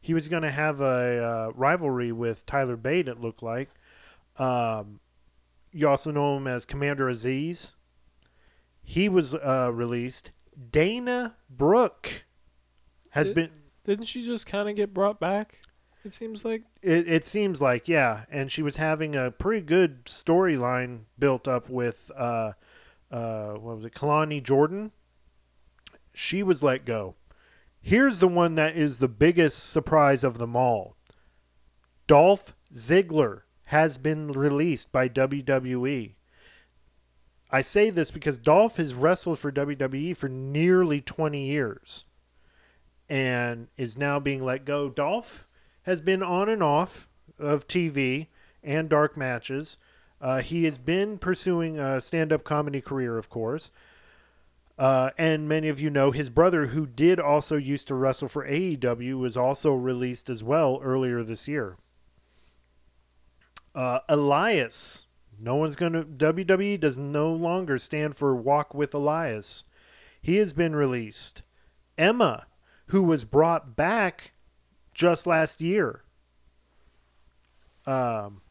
he was going to have a uh, rivalry with Tyler Bate. It looked like. Um, you also know him as Commander Azeez. He was uh, released. Dana Brooke has Did- been. Didn't she just kind of get brought back? It seems like. It, it seems like yeah, and she was having a pretty good storyline built up with uh, uh, what was it, Kelani Jordan. She was let go. Here's the one that is the biggest surprise of them all. Dolph Ziggler has been released by WWE. I say this because Dolph has wrestled for WWE for nearly 20 years and is now being let go. Dolph has been on and off of TV and dark matches. Uh, he has been pursuing a stand up comedy career, of course. Uh, and many of you know his brother, who did also used to wrestle for AEW, was also released as well earlier this year. Uh, Elias, no one's going to. WWE does no longer stand for Walk with Elias. He has been released. Emma, who was brought back just last year, um,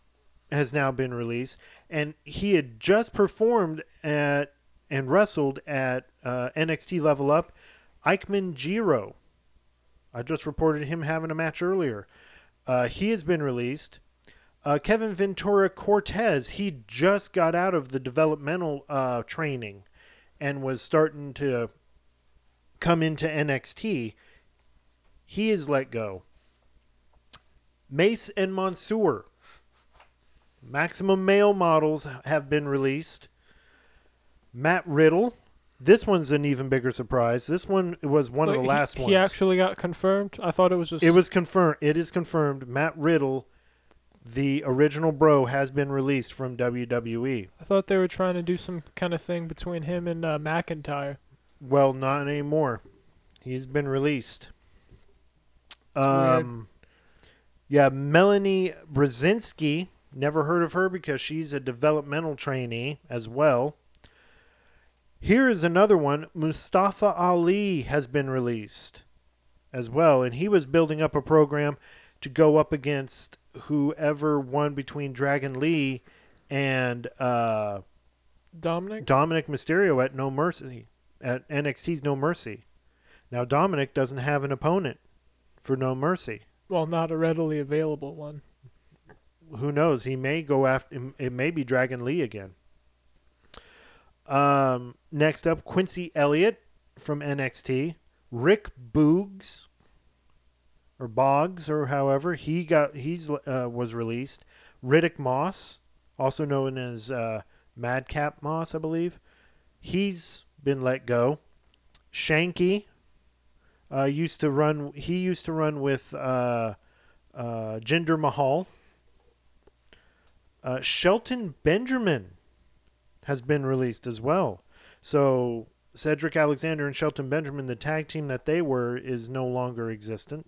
has now been released, and he had just performed at and wrestled at uh, NXT Level Up. Ikemen Jiro, I just reported him having a match earlier. Uh, he has been released. Uh, Kevin Ventura Cortez, he just got out of the developmental uh, training and was starting to come into NXT. He is let go. Mace and Mansoor, maximum male models have been released. Matt Riddle, this one's an even bigger surprise. This one was one of the last he, ones. He actually got confirmed. I thought it was just. It was confirmed. It is confirmed. Matt Riddle, the original bro, has been released from. WWE. I thought they were trying to do some kind of thing between him and uh, McIntyre. Well, not anymore. He's been released. weird. Um, yeah, Melanie Brzezinski. Never heard of her because she's a developmental trainee as well. Here is another one. Mustafa Ali has been released as well, and he was building up a program to go up against whoever won between Dragon Lee and uh, Dominik. Dominik Mysterio at No Mercy at NXT's No Mercy. Now Dominik doesn't have an opponent for No Mercy. well, not a readily available one. Who knows? He may go after. It may be Dragon Lee again. Um, next up, Quincy Elliott from NXT. Rick Boogs or Boggs or however he got he's uh, was released. Riddick Moss, also known as uh, Madcap Moss, I believe, he's been let go. Shanky uh, used to run. He used to run with uh, uh, Jinder Mahal. Uh, Shelton Benjamin has been released as well. So Cedric Alexander and Shelton Benjamin, the tag team that they were, is no longer existent.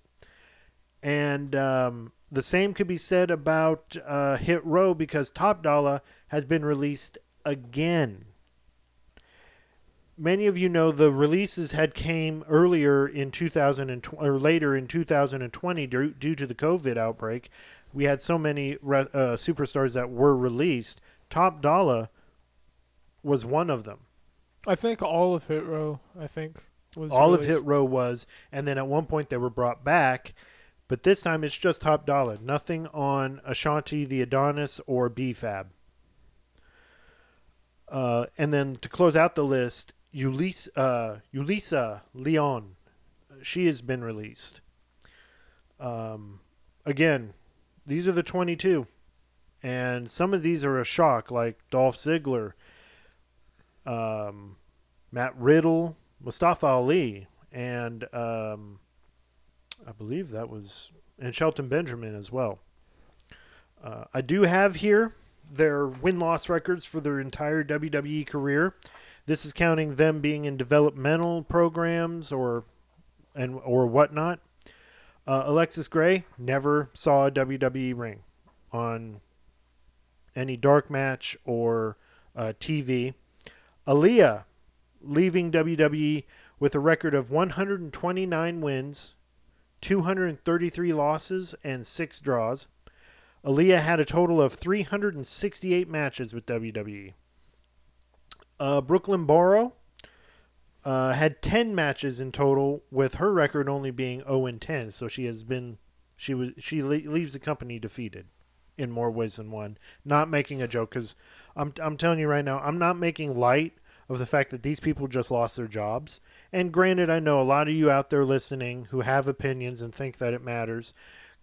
And um, the same could be said about uh, Hit Row because Top Dollar has been released again. Many of you know the releases had came earlier in 2020 or later in 2020 due, due to the COVID outbreak. We had so many re- uh, superstars that were released. Top Dollar was one of them. I think all of Hit Row. I think was All of released. Hit Row was, and then at one point they were brought back, but this time it's just Top Dollar. Nothing on Ashante, the Adonis, or B-Fab. Uh, and then to close out the list, Ulysses, uh, Ulisa Leon, she has been released. Um, again, these are the 22. And some of these are a shock, like Dolph Ziggler, um, Matt Riddle, Mustafa Ali, and um, I believe that was and Shelton Benjamin as well. Uh, I do have here their win loss records for their entire WWE career. This is counting them being in developmental programs or and or whatnot. Uh, Alexis Gray never saw a WWE ring on any dark match or uh, TV. Aliyah leaving WWE with a record of 129 wins, 233 losses, and six draws. Aliyah had a total of 368 matches with WWE. Uh, Brooklyn Barlow uh, had 10 matches in total, with her record only being 0 and 10. So she has been she was she le- leaves the company defeated in more ways than one. Not making a joke because I'm I'm telling you right now, I'm not making light of the fact that these people just lost their jobs. And granted, I know a lot of you out there listening who have opinions and think that it matters,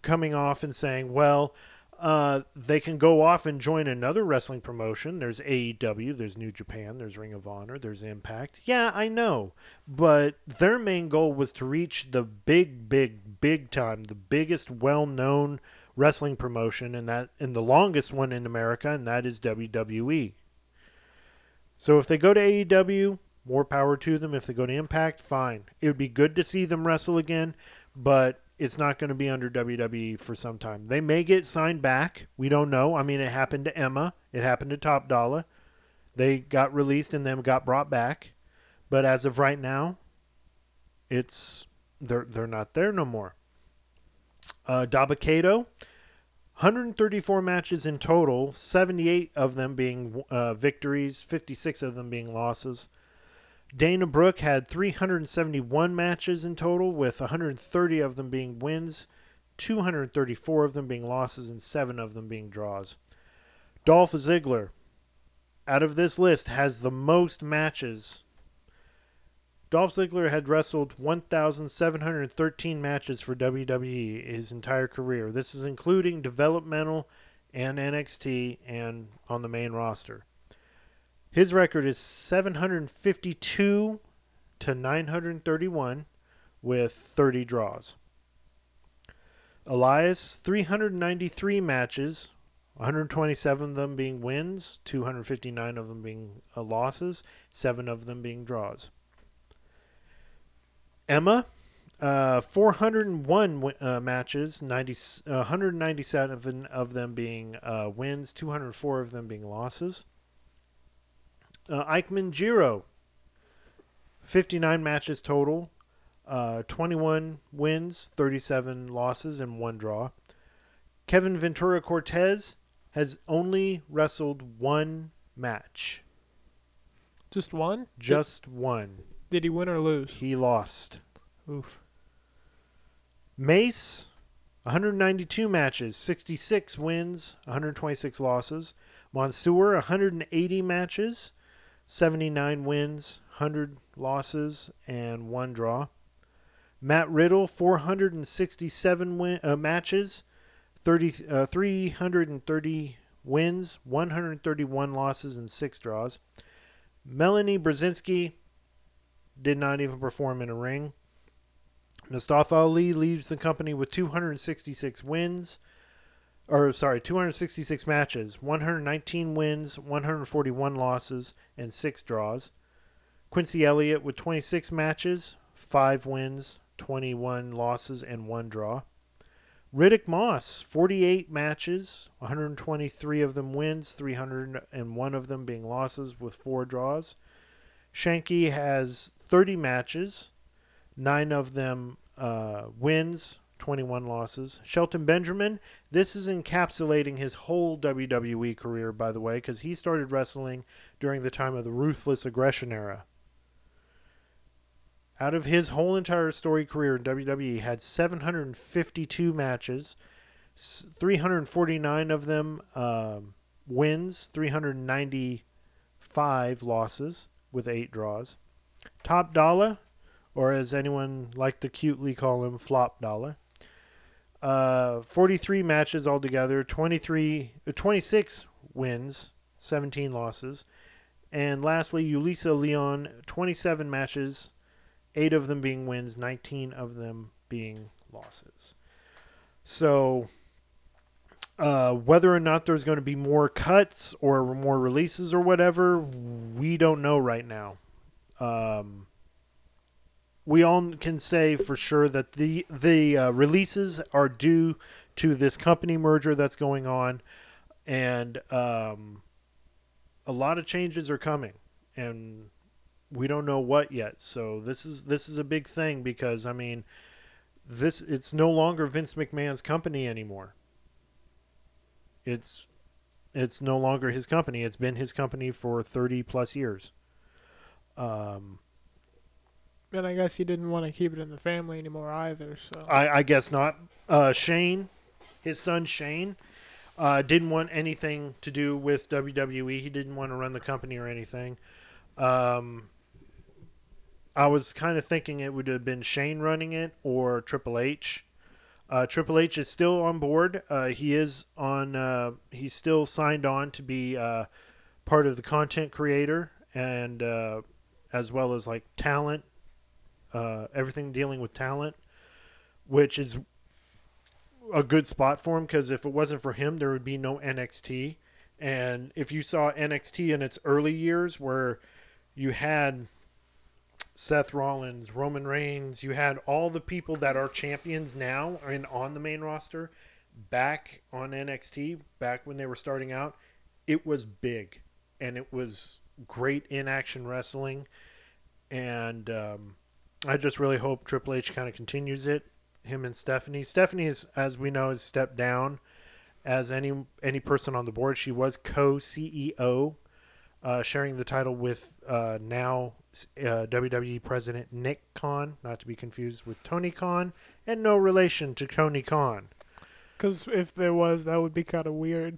coming off and saying, well, uh, they can go off and join another wrestling promotion. There's AEW, there's New Japan, there's Ring of Honor, there's Impact. Yeah, I know. But their main goal was to reach the big, big, big time, the biggest well known wrestling promotion and that and the longest one in America, and that is WWE. So if they go to AEW, more power to them. If they go to Impact, fine. It would be good to see them wrestle again, but it's not going to be under WWE for some time. They may get signed back. We don't know. I mean, it happened to Emma. It happened to Top Dollar. They got released and then got brought back. But as of right now, it's they're they're not there no more. Uh, Dabba-Kato, 134 matches in total, 78 of them being uh, victories, 56 of them being losses. Dana Brooke had 371 matches in total, with 130 of them being wins, 234 of them being losses, and 7 of them being draws. Dolph Ziggler, out of this list, has the most matches. Dolph Ziggler had wrestled 1,713 matches for WWE his entire career. This is including developmental and NXT and on the main roster. His record is 752 to 931 with 30 draws. Elias, 393 matches, 127 of them being wins, 259 of them being uh, losses, 7 of them being draws. Emma, uh, 401 uh, matches, 90, uh, 197 of them being uh, wins, 204 of them being losses. Uh, Ikemen Jiro, 59 matches total, uh, 21 wins, 37 losses, and one draw. Kevin Ventura Cortez has only wrestled one match. Just one? Just one. Did he win or lose? He lost. Oof. Mace, 192 matches, 66 wins, 126 losses. Mansoor, 180 matches, 79 wins, 100 losses, and one draw. Matt Riddle, 467 win, uh, matches, 30, uh, 330 wins, 131 losses, and six draws. Melanie Brzezinski did not even perform in a ring. Mustafa Ali leaves the company with 266 wins, or sorry, 266 matches, 119 wins, 141 losses, and six draws. Quincy Elliott with 26 matches, five wins, 21 losses, and one draw. Riddick Moss, 48 matches, 123 of them wins, 301 of them being losses with four draws. Shanky has 30 matches, nine of them uh, wins, 21 losses. Shelton Benjamin, this is encapsulating his whole WWE career, by the way, because he started wrestling during the time of the Ruthless Aggression era. Out of his whole entire story career in WWE, had 752 matches, 349 of them uh, wins, 395 losses with eight draws. Top Dollar, or as anyone liked to cutely call him, Flop Dollar. Uh, 43 matches altogether, 23, uh, 26 wins, 17 losses. And lastly, Ulisa Leon, 27 matches, 8 of them being wins, 19 of them being losses. So, uh, whether or not there's going to be more cuts or more releases or whatever, we don't know right now. Um, we all can say for sure that the the uh, releases are due to this company merger that's going on, and um, a lot of changes are coming, and we don't know what yet. So this is this is a big thing because I mean, this it's no longer Vince McMahon's company anymore. It's it's no longer his company. It's been his company for 30 plus years. Um, And I guess he didn't want to keep it in the family anymore either. So I, I guess not. Uh, Shane, his son Shane, uh, didn't want anything to do with WWE. He didn't want to run the company or anything. Um, I was kind of thinking it would have been Shane running it or Triple H. Uh, Triple H is still on board. Uh, he is on. Uh, he's still signed on to be uh, part of the content creator and uh, as well as like talent, uh, everything dealing with talent, which is a good spot for him because if it wasn't for him, there would be no NXT. And if you saw NXT in its early years, where you had Seth Rollins, Roman Reigns, you had all the people that are champions now and on the main roster back on NXT, back when they were starting out, it was big and it was great in action wrestling. And um, I just really hope Triple H kind of continues it. Him and Stephanie. Stephanie is, as we know, has stepped down as any any person on the board. She was co CEO, uh, sharing the title with uh, now uh, WWE President Nick Khan, not to be confused with Tony Khan, and no relation to Tony Khan. because if there was, that would be kind of weird.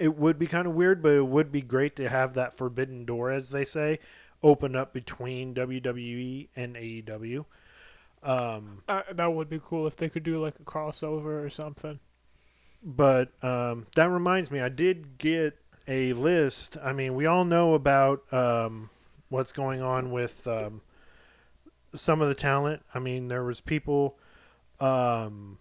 It would be kind of weird, but it would be great to have that forbidden door, as they say, open up between WWE and AEW. Um, Uh, that would be cool if they could do like a crossover or something. but um, that reminds me, I did get a list. I mean, we all know about um, what's going on with um, some of the talent. I mean, there was people. Um,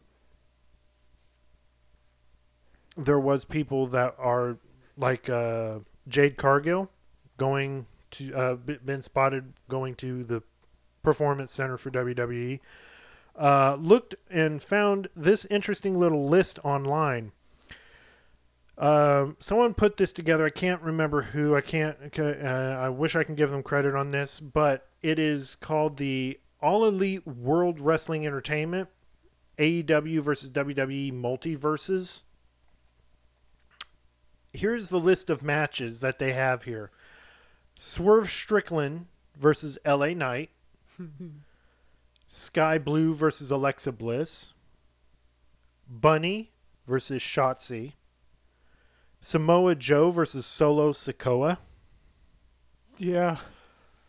there was people that are like uh, Jade Cargill going to uh, been spotted going to the performance center for WWE. Uh, looked and found this interesting little list online. Um, someone put this together. I can't remember who. I can't. Uh, I wish I can give them credit on this, but it is called the All Elite World Wrestling Entertainment AEW versus WWE Multiverses. Here's the list of matches that they have here: Swerve Strickland versus LA Knight. (laughs) Skye Blue versus Alexa Bliss. Bunny versus Shotzi. Samoa Joe versus Solo Sikoa. Yeah,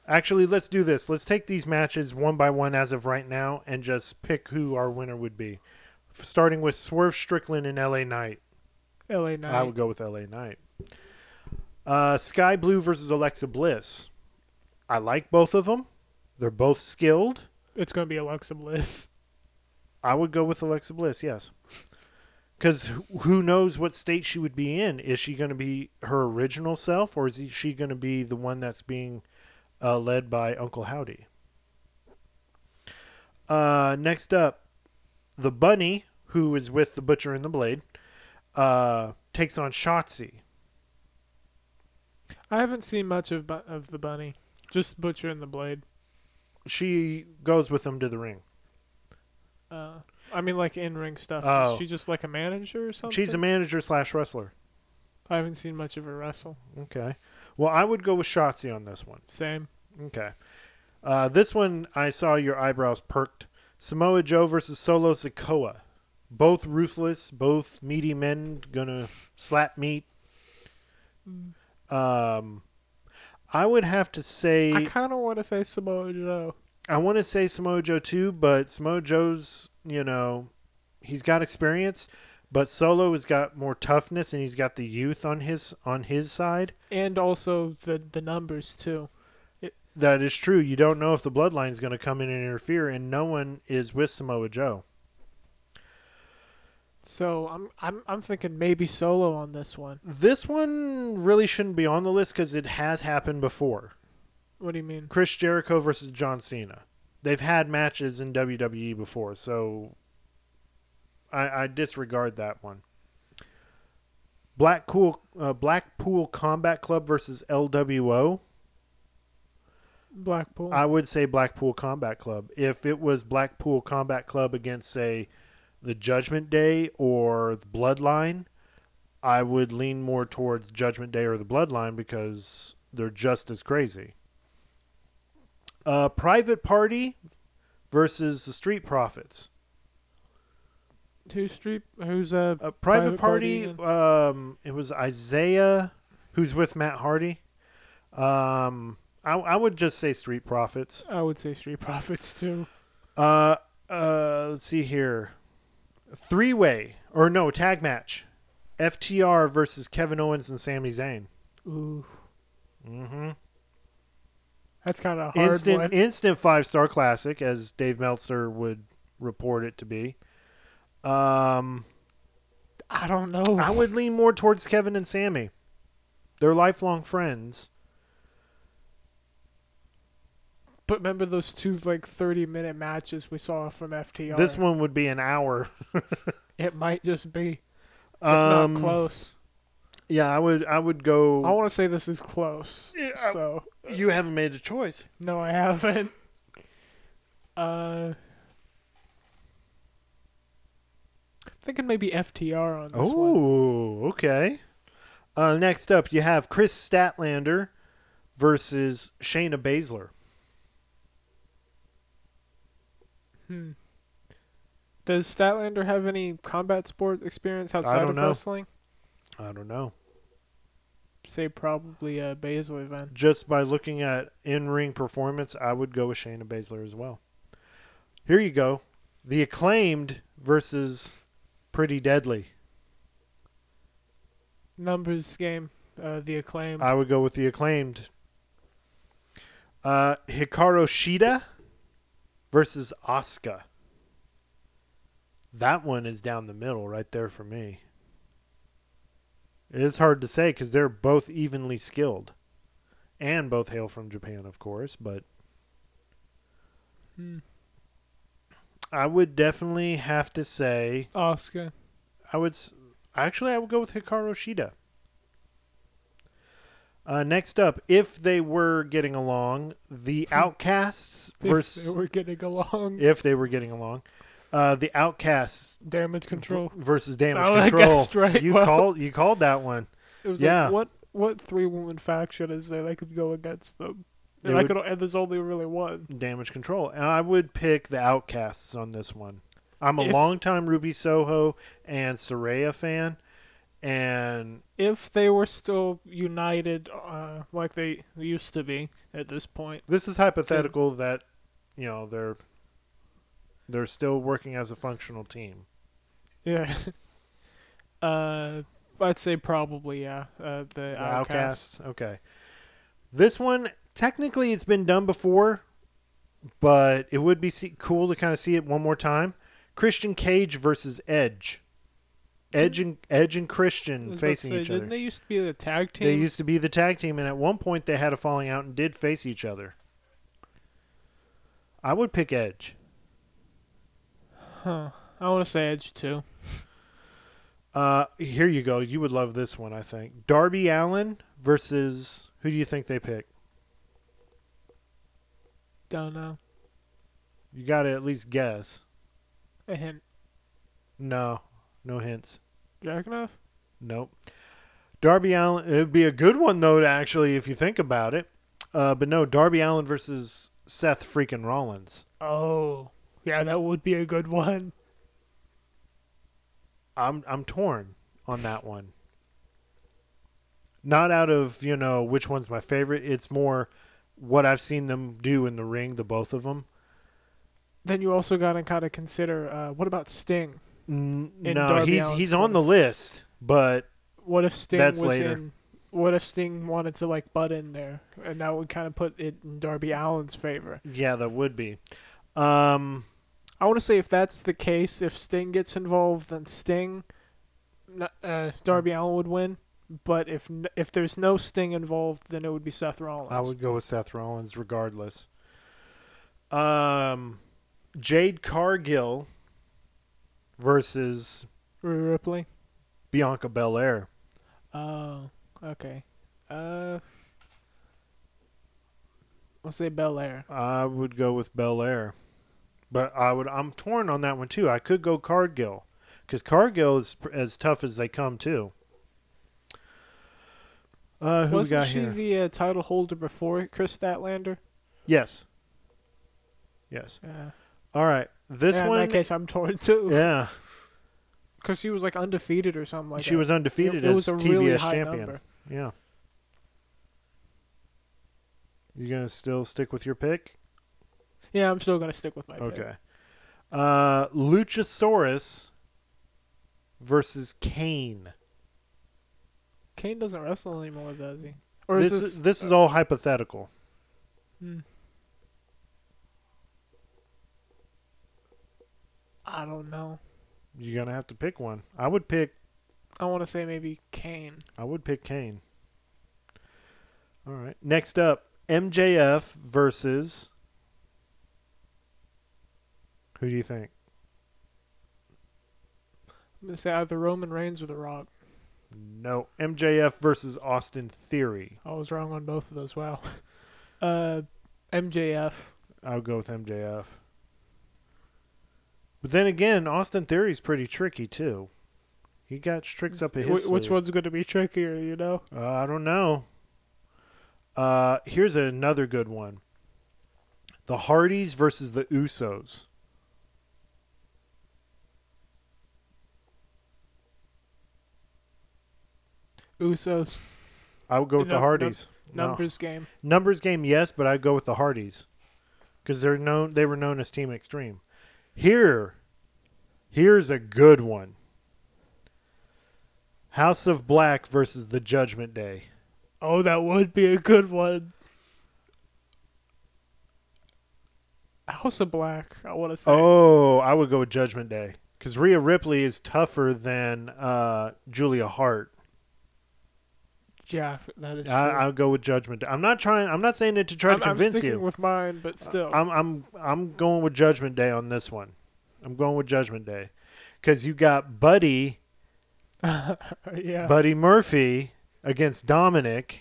Actually, let's do this. Let's take these matches one by one as of right now and just pick who our winner would be. Starting with Swerve Strickland and LA Knight. LA Knight. I would go with LA Knight. Uh, Skye Blue versus Alexa Bliss. I like both of them. They're both skilled. It's gonna be Alexa Bliss. I would go with Alexa Bliss, yes. Because who knows what state she would be in? Is she going to be her original self, or is she going to be the one that's being uh, led by Uncle Howdy? Uh, next up, the bunny, who is with the butcher and the blade, uh, takes on Shotzi. I haven't seen much of bu- of the bunny. Just Butcher and the Blade. She goes with them to the ring. Uh, I mean, like in ring stuff. Oh. Is she just like a manager or something? She's a manager slash wrestler. I haven't seen much of her wrestle. Okay. Well, I would go with Shotzi on this one. Same. Okay. Uh, this one, I saw your eyebrows perked. Samoa Joe versus Solo Sikoa. Both ruthless, both meaty men gonna slap meat. Um, I would have to say I kind of want to say Samoa Joe. I want to say Samoa Joe too, but Samoa Joe's, you know, he's got experience, but Solo has got more toughness and he's got the youth on his on his side. and also the the numbers too. That is true. You don't know if the bloodline is going to come in and interfere, and no one is with Samoa Joe. So I'm I'm I'm thinking maybe Solo on this one. This one really shouldn't be on the list because it has happened before. What do you mean? Chris Jericho versus John Cena. They've had matches in WWE before, so I, I disregard that one. Blackpool uh, Blackpool Combat Club versus LWO. Blackpool. I would say Blackpool Combat Club. If it was Blackpool Combat Club against, say, the Judgment Day or the Bloodline, I would lean more towards Judgment Day or the Bloodline because they're just as crazy. Uh, Private Party versus the Street Profits. who's street? Who's uh? Uh, Private, Private Party, Party um, it was Isaiah, who's with Matt Hardy. Um, I, I would just say Street Profits. I would say Street Profits too. Uh, uh, let's see here. Three way or no tag match. FTR versus Kevin Owens and Sami Zayn. Ooh, Mm-hmm. that's kind of hard Instant one. instant five star classic, as Dave Meltzer would report it to be. Um, I don't know. I would lean more towards Kevin and Sami. They're lifelong friends. But remember those two like thirty minute matches we saw from FTR. This one would be an hour. (laughs) it might just be, if Um, not close. Yeah, I would. I would go. I want to say this is close. Yeah, I- so you haven't made a choice. no, I haven't. Uh, thinking maybe FTR on this one. Oh, okay. Uh, next up, you have Kris Statlander versus Shayna Baszler. Hmm. Does Statlander have any combat sport experience outside don't of know. wrestling? I don't know. Say probably a Baszler then. Just by looking at in-ring performance, I would go with Shayna Baszler as well. Here you go. The acclaimed versus Pretty Deadly. Numbers game, uh, the acclaimed. I would go with the acclaimed. Uh, Hikaru Shida versus Asuka. That one is down the middle right there for me. It is hard to say because they're both evenly skilled. And both hail from Japan, of course, but Hmm. I would definitely have to say Oscar. I would actually I would go with Hikaru Shida. Uh, next up, if they were getting along, the (laughs) Outcasts If versus they (laughs) were getting along. if they were getting along, uh, the Outcasts Damage control. versus Damage Oh, Control. guessed (laughs) right. You Well- called you called that one. It was Yeah. like what what three woman faction is there that could go against them? And I could and there's only really one. Damage Control, and I would pick the Outcasts on this one. I'm a If- longtime Ruby Soho and Saraya fan, and If they were still united, uh, like they used to be at this point, This is hypothetical that you know they're they're still working as a functional team. yeah. (laughs) uh, I'd say probably yeah. Uh, the, The outcast. Outcasts. Okay. This one technically it's been done before, but it would be see- cool to kind of see it one more time. Christian Cage versus Edge. Edge and Edge and Christian was about to facing say, each didn't other. they used to be the tag team? They used to be the tag team, and at one point they had a falling out and did face each other. I would pick Edge. Huh. I want to say Edge too. Uh, here you go. You would love this one, I think. Darby Allin versus who do you think they pick? Don't know. You got to at least guess. A hint. No, no hints. Jackknife? Nope. Darby Allin. It would be a good one though, to actually, if you think about it. Uh, but no, Darby Allin versus Seth freaking Rollins. Oh, yeah, that would be a good one. I'm I'm torn on that one. Not out of you know which one's my favorite. It's more what I've seen them do in the ring, the both of them. Then you also got to kind of consider uh, what about Sting? N- no, Darby he's Allin's he's on the list, but What if Sting That's was later. in? What if Sting wanted to like butt in there, and that would kind of put it in Darby Allin's favor? yeah, that would be. Um, I want to say if that's the case, if Sting gets involved, then Sting, uh, Darby Allin would win. But if if there's no Sting involved, then it would be Seth Rollins. I would go with Seth Rollins regardless. Um, Jade Cargill versus Rhea Ripley. Bianca Belair. Oh, okay. Uh, I'll say Belair. I would go with Belair, but I would. I'm torn on that one too. I could go Cargill, because Cargill is as tough as they come too. Uh, who Wasn't we got she here? the uh, title holder before Kris Statlander? yes. Yes. Yeah. All right. This yeah, one. In that case, I'm torn (laughs) too. yeah. Because she was like undefeated or something like she that. was undefeated it, it was as TBS really champion. number. Yeah. You gonna still stick with your pick? Yeah, I'm still gonna stick with my pick. Okay. Uh, Luchasaurus versus Kane. Kane doesn't wrestle anymore, does he? Or This is is this? this is all hypothetical. Hmm. I don't know. You're gonna have to pick one. I would pick. I want to say maybe Kane. I would pick Kane. All right. Next up, MJF versus. Who do you think? I'm gonna say either Roman Reigns or The Rock. No, MJF versus Austin Theory. I was wrong on both of those. Wow. (laughs) Uh, MJF. I'll go with MJF. But then again, Austin Theory's pretty tricky too. He got tricks up Wh- his which sleeve. one's gonna be trickier? You know. Uh, I don't know. Uh, here's another good one. The Hardys versus the Usos. Usos I would go with the Hardys. No. numbers game. Numbers game, yes, but I'd go with the Hardys because they're known. They were known as Team Extreme. Here, here's a good one. House of Black versus the Judgment Day. Oh, that would be a good one. House of Black. I want to say. Oh, I would go with Judgment Day because Rhea Ripley is tougher than uh, Julia Hart. Yeah, that is true. I, I'll go with Judgment Day. I'm not trying. I'm not saying it to try I'm, to I'm convince sticking you. with mine, but still. I'm I'm I'm going with Judgment Day on this one. I'm going with Judgment Day because you got Buddy (laughs) yeah. Buddy Murphy against Dominik.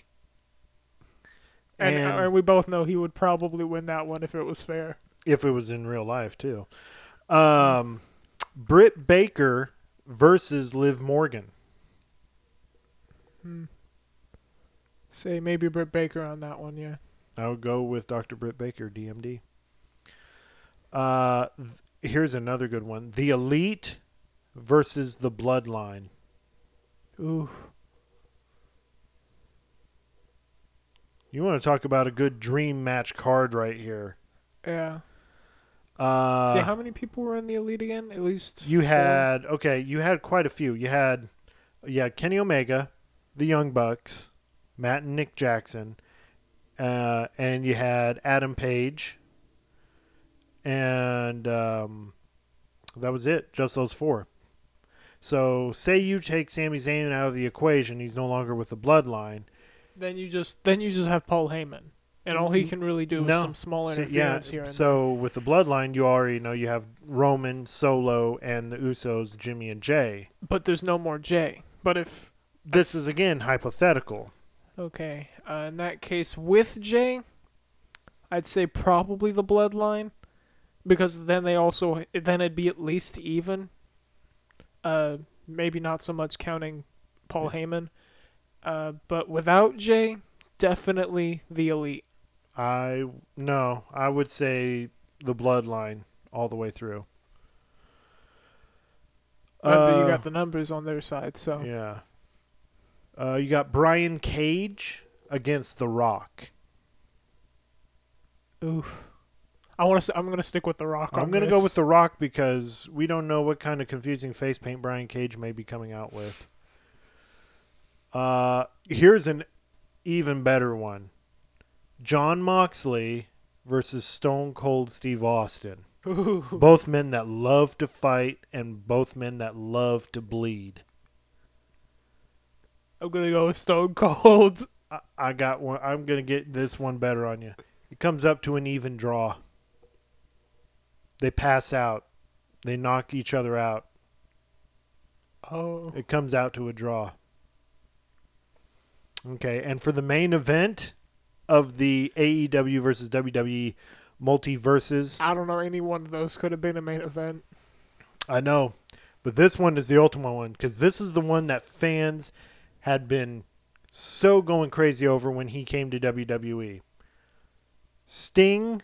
and, and- and we both know he would probably win that one if it was fair. if it was in real life too. Um, Britt Baker versus Liv Morgan. Hmm. Say maybe Britt Baker on that one. Yeah. I would go with Dr. Britt Baker, DMD. Uh, th- here's another good one: The Elite versus the Bloodline. Ooh. You want to talk about a good dream match card right here? Yeah. Uh, See how many people were in the elite again? At least You four? had okay. You had quite a few. You had, yeah, Kenny Omega, the Young Bucks, Matt and Nick Jackson, uh, and you had Adam Page, and um, that was it. Just those four. So, say you take Sami Zayn out of the equation, he's no longer with the Bloodline. Then you just then you just have Paul Heyman, and all he can really do No. is some small So, interference here. And So with the Bloodline, you already know you have Roman, Solo, and the Usos, Jimmy and Jey. but there's no more Jey. But if This is again hypothetical. Okay, uh, in that case with Jey, I'd say probably the Bloodline, because then they also then it'd be at least even. Uh, maybe not so much counting Paul Heyman, uh, but without Jey, definitely the elite. I no, I would say the bloodline all the way through. Uh, you Uh, got the numbers on their side, so yeah. Uh, you got Brian Cage against The Rock. oof. I want to. I'm gonna stick with the Rock. I'm gonna go with The Rock because we don't know what kind of confusing face paint Brian Cage may be coming out with. Uh, here's an even better one: Jon Moxley versus Stone Cold Steve Austin. Ooh. both men that love to fight and both men that love to bleed. I'm gonna go with Stone Cold. I, I got one. I'm gonna get this one better on you. It comes up to an even draw. They pass out. They knock each other out. Oh, It comes out to a draw. Okay, and for the main event, of the AEW versus WWE multiverses. I don't know. Any one of those could have been a main event. I know, but this one is the ultimate one because this is the one that fans had been so going crazy over when he came to WWE. Sting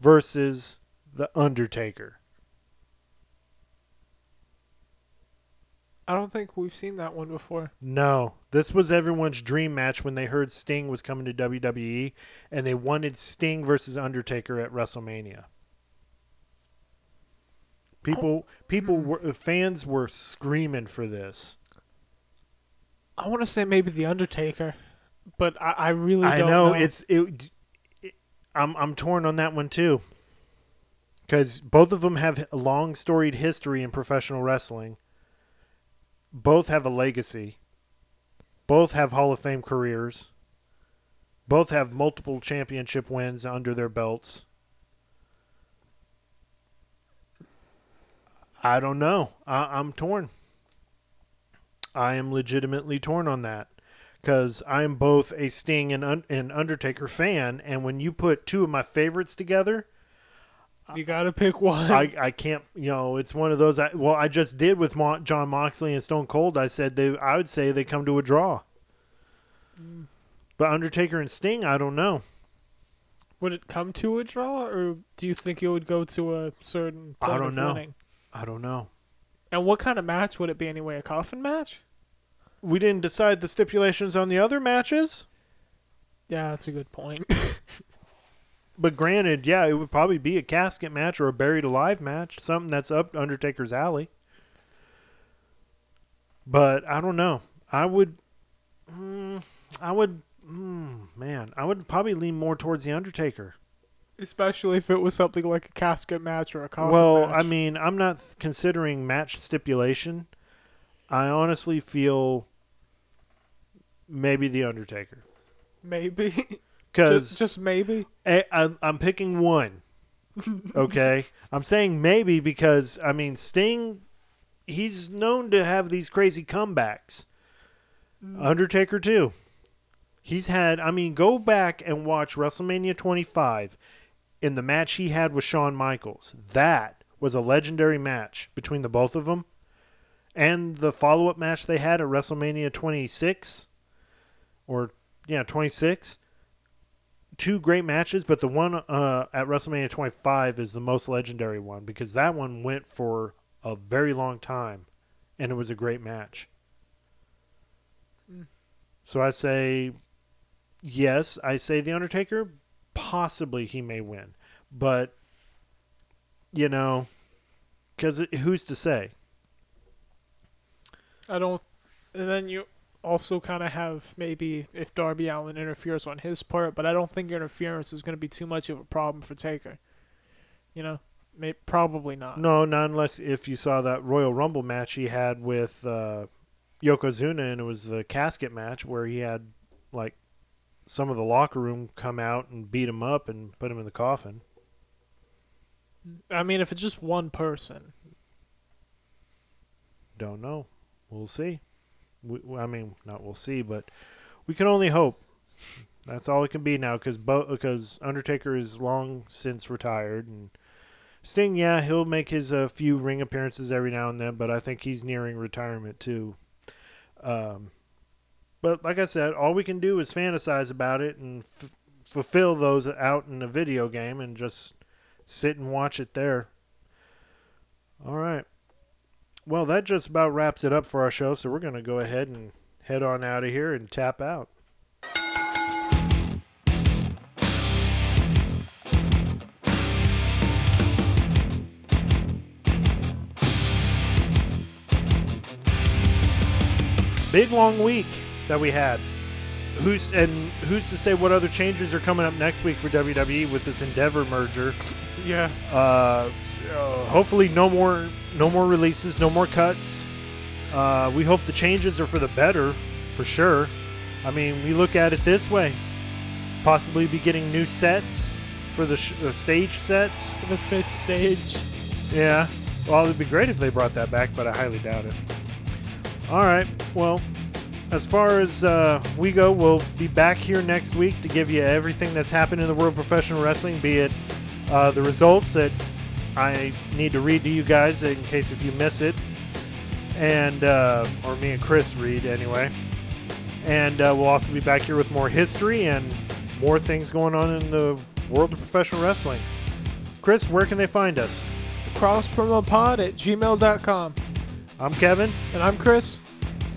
versus The Undertaker. I don't think we've seen that one before. No, this was everyone's dream match when they heard Sting was coming to WWE, and they wanted Sting versus Undertaker at WrestleMania. People, people hmm. were fans were screaming for this. I want to say maybe the Undertaker, but I, I really I don't know, know. it's it, it. I'm I'm torn on that one too. Because both of them have a long storied history in professional wrestling. Both have a legacy. Both have Hall of Fame careers. Both have multiple championship wins under their belts. I don't know. I, I'm torn. I am legitimately torn on that because I'm both a Sting and, Un- and Undertaker fan, and when you put two of my favorites together, you gotta pick one. I, I can't. You know, it's one of those. I, well, I just did with Mo- Jon Moxley and Stone Cold. I said they. I would say they come to a draw. But Undertaker and Sting, I don't know. would it come to a draw, or do you think it would go to a certain I don't know. winning? I don't know. And what kind of match would it be anyway? A coffin match? We didn't decide the stipulations on the other matches. Yeah, that's a good point. (laughs) But granted, yeah, it would probably be a casket match or a buried alive match, something that's up Undertaker's alley. But I don't know. I would, mm, I would, mm, man, I would probably lean more towards the Undertaker. Especially if it was something like a casket match or a coffin well, match. I mean, I'm not considering match stipulation. I honestly feel maybe the Undertaker maybe. (laughs) because just, just maybe. I, I'm, I'm picking one. Okay, (laughs) I'm saying maybe because I mean Sting, he's known to have these crazy comebacks. Mm. Undertaker too. He's had. I mean, go back and watch WrestleMania 25, in the match he had with Shawn Michaels. That was a legendary match between the both of them, and the follow-up match they had at WrestleMania 26, or yeah 26 two great matches, but the one uh, at WrestleMania 25 is the most legendary one because that one went for a very long time, and it was a great match. Mm. So I say, yes, I say the Undertaker. Possibly he may win, but you know, because who's to say? I don't. And then you also kind of have maybe if Darby Allin interferes on his part, but I don't think interference is going to be too much of a problem for Taker. You know, may, probably not. No, not unless if you saw that Royal Rumble match he had with uh, Yokozuna, and it was the casket match where he had like some of the locker room come out and beat him up and put him in the coffin. I mean, if it's just one person, Don't know. We'll see. We, I mean, not we'll see, but we can only hope. That's all it can be now, because because Undertaker is long since retired, and Sting, yeah, he'll make his uh, few ring appearances every now and then, but I think he's nearing retirement too. Um, but like I said, all we can do is fantasize about it and f- fulfill those out in a video game, and just sit and watch it there. All right. Well, that just about wraps it up for our show, so we're going to go ahead and head on out of here and tap out. Big long week that we had. Who's and who's to say what other changes are coming up next week for WWE with this Endeavor merger? yeah, Uh, s- uh, hopefully, no more no more releases, no more cuts. Uh, we hope the changes are for the better, for sure. I mean, we look at it this way: possibly be getting new sets for the sh- uh, stage sets. the fifth stage. Yeah. Well, it'd be great if they brought that back, but I highly doubt it. All right. Well, as far as uh, we go, we'll be back here next week to give you everything that's happened in the world of professional wrestling, be it uh, the results that I need to read to you guys in case if you miss it, and uh, or me and Chris read anyway. And uh, we'll also be back here with more history and more things going on in the world of professional wrestling. Chris, where can they find us? Crosspromopod at gmail.com. I'm Kevin. And I'm Chris.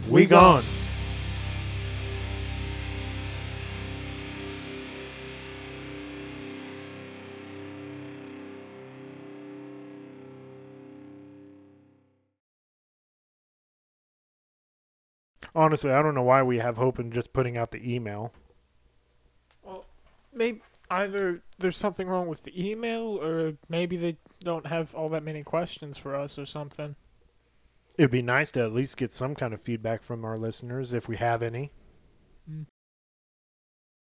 We, gone. Honestly, I don't know why we have hope in just putting out the email. Well, maybe either there's something wrong with the email, or maybe they don't have all that many questions for us, or something. It'd be nice to at least get some kind of feedback from our listeners if we have any. Mm.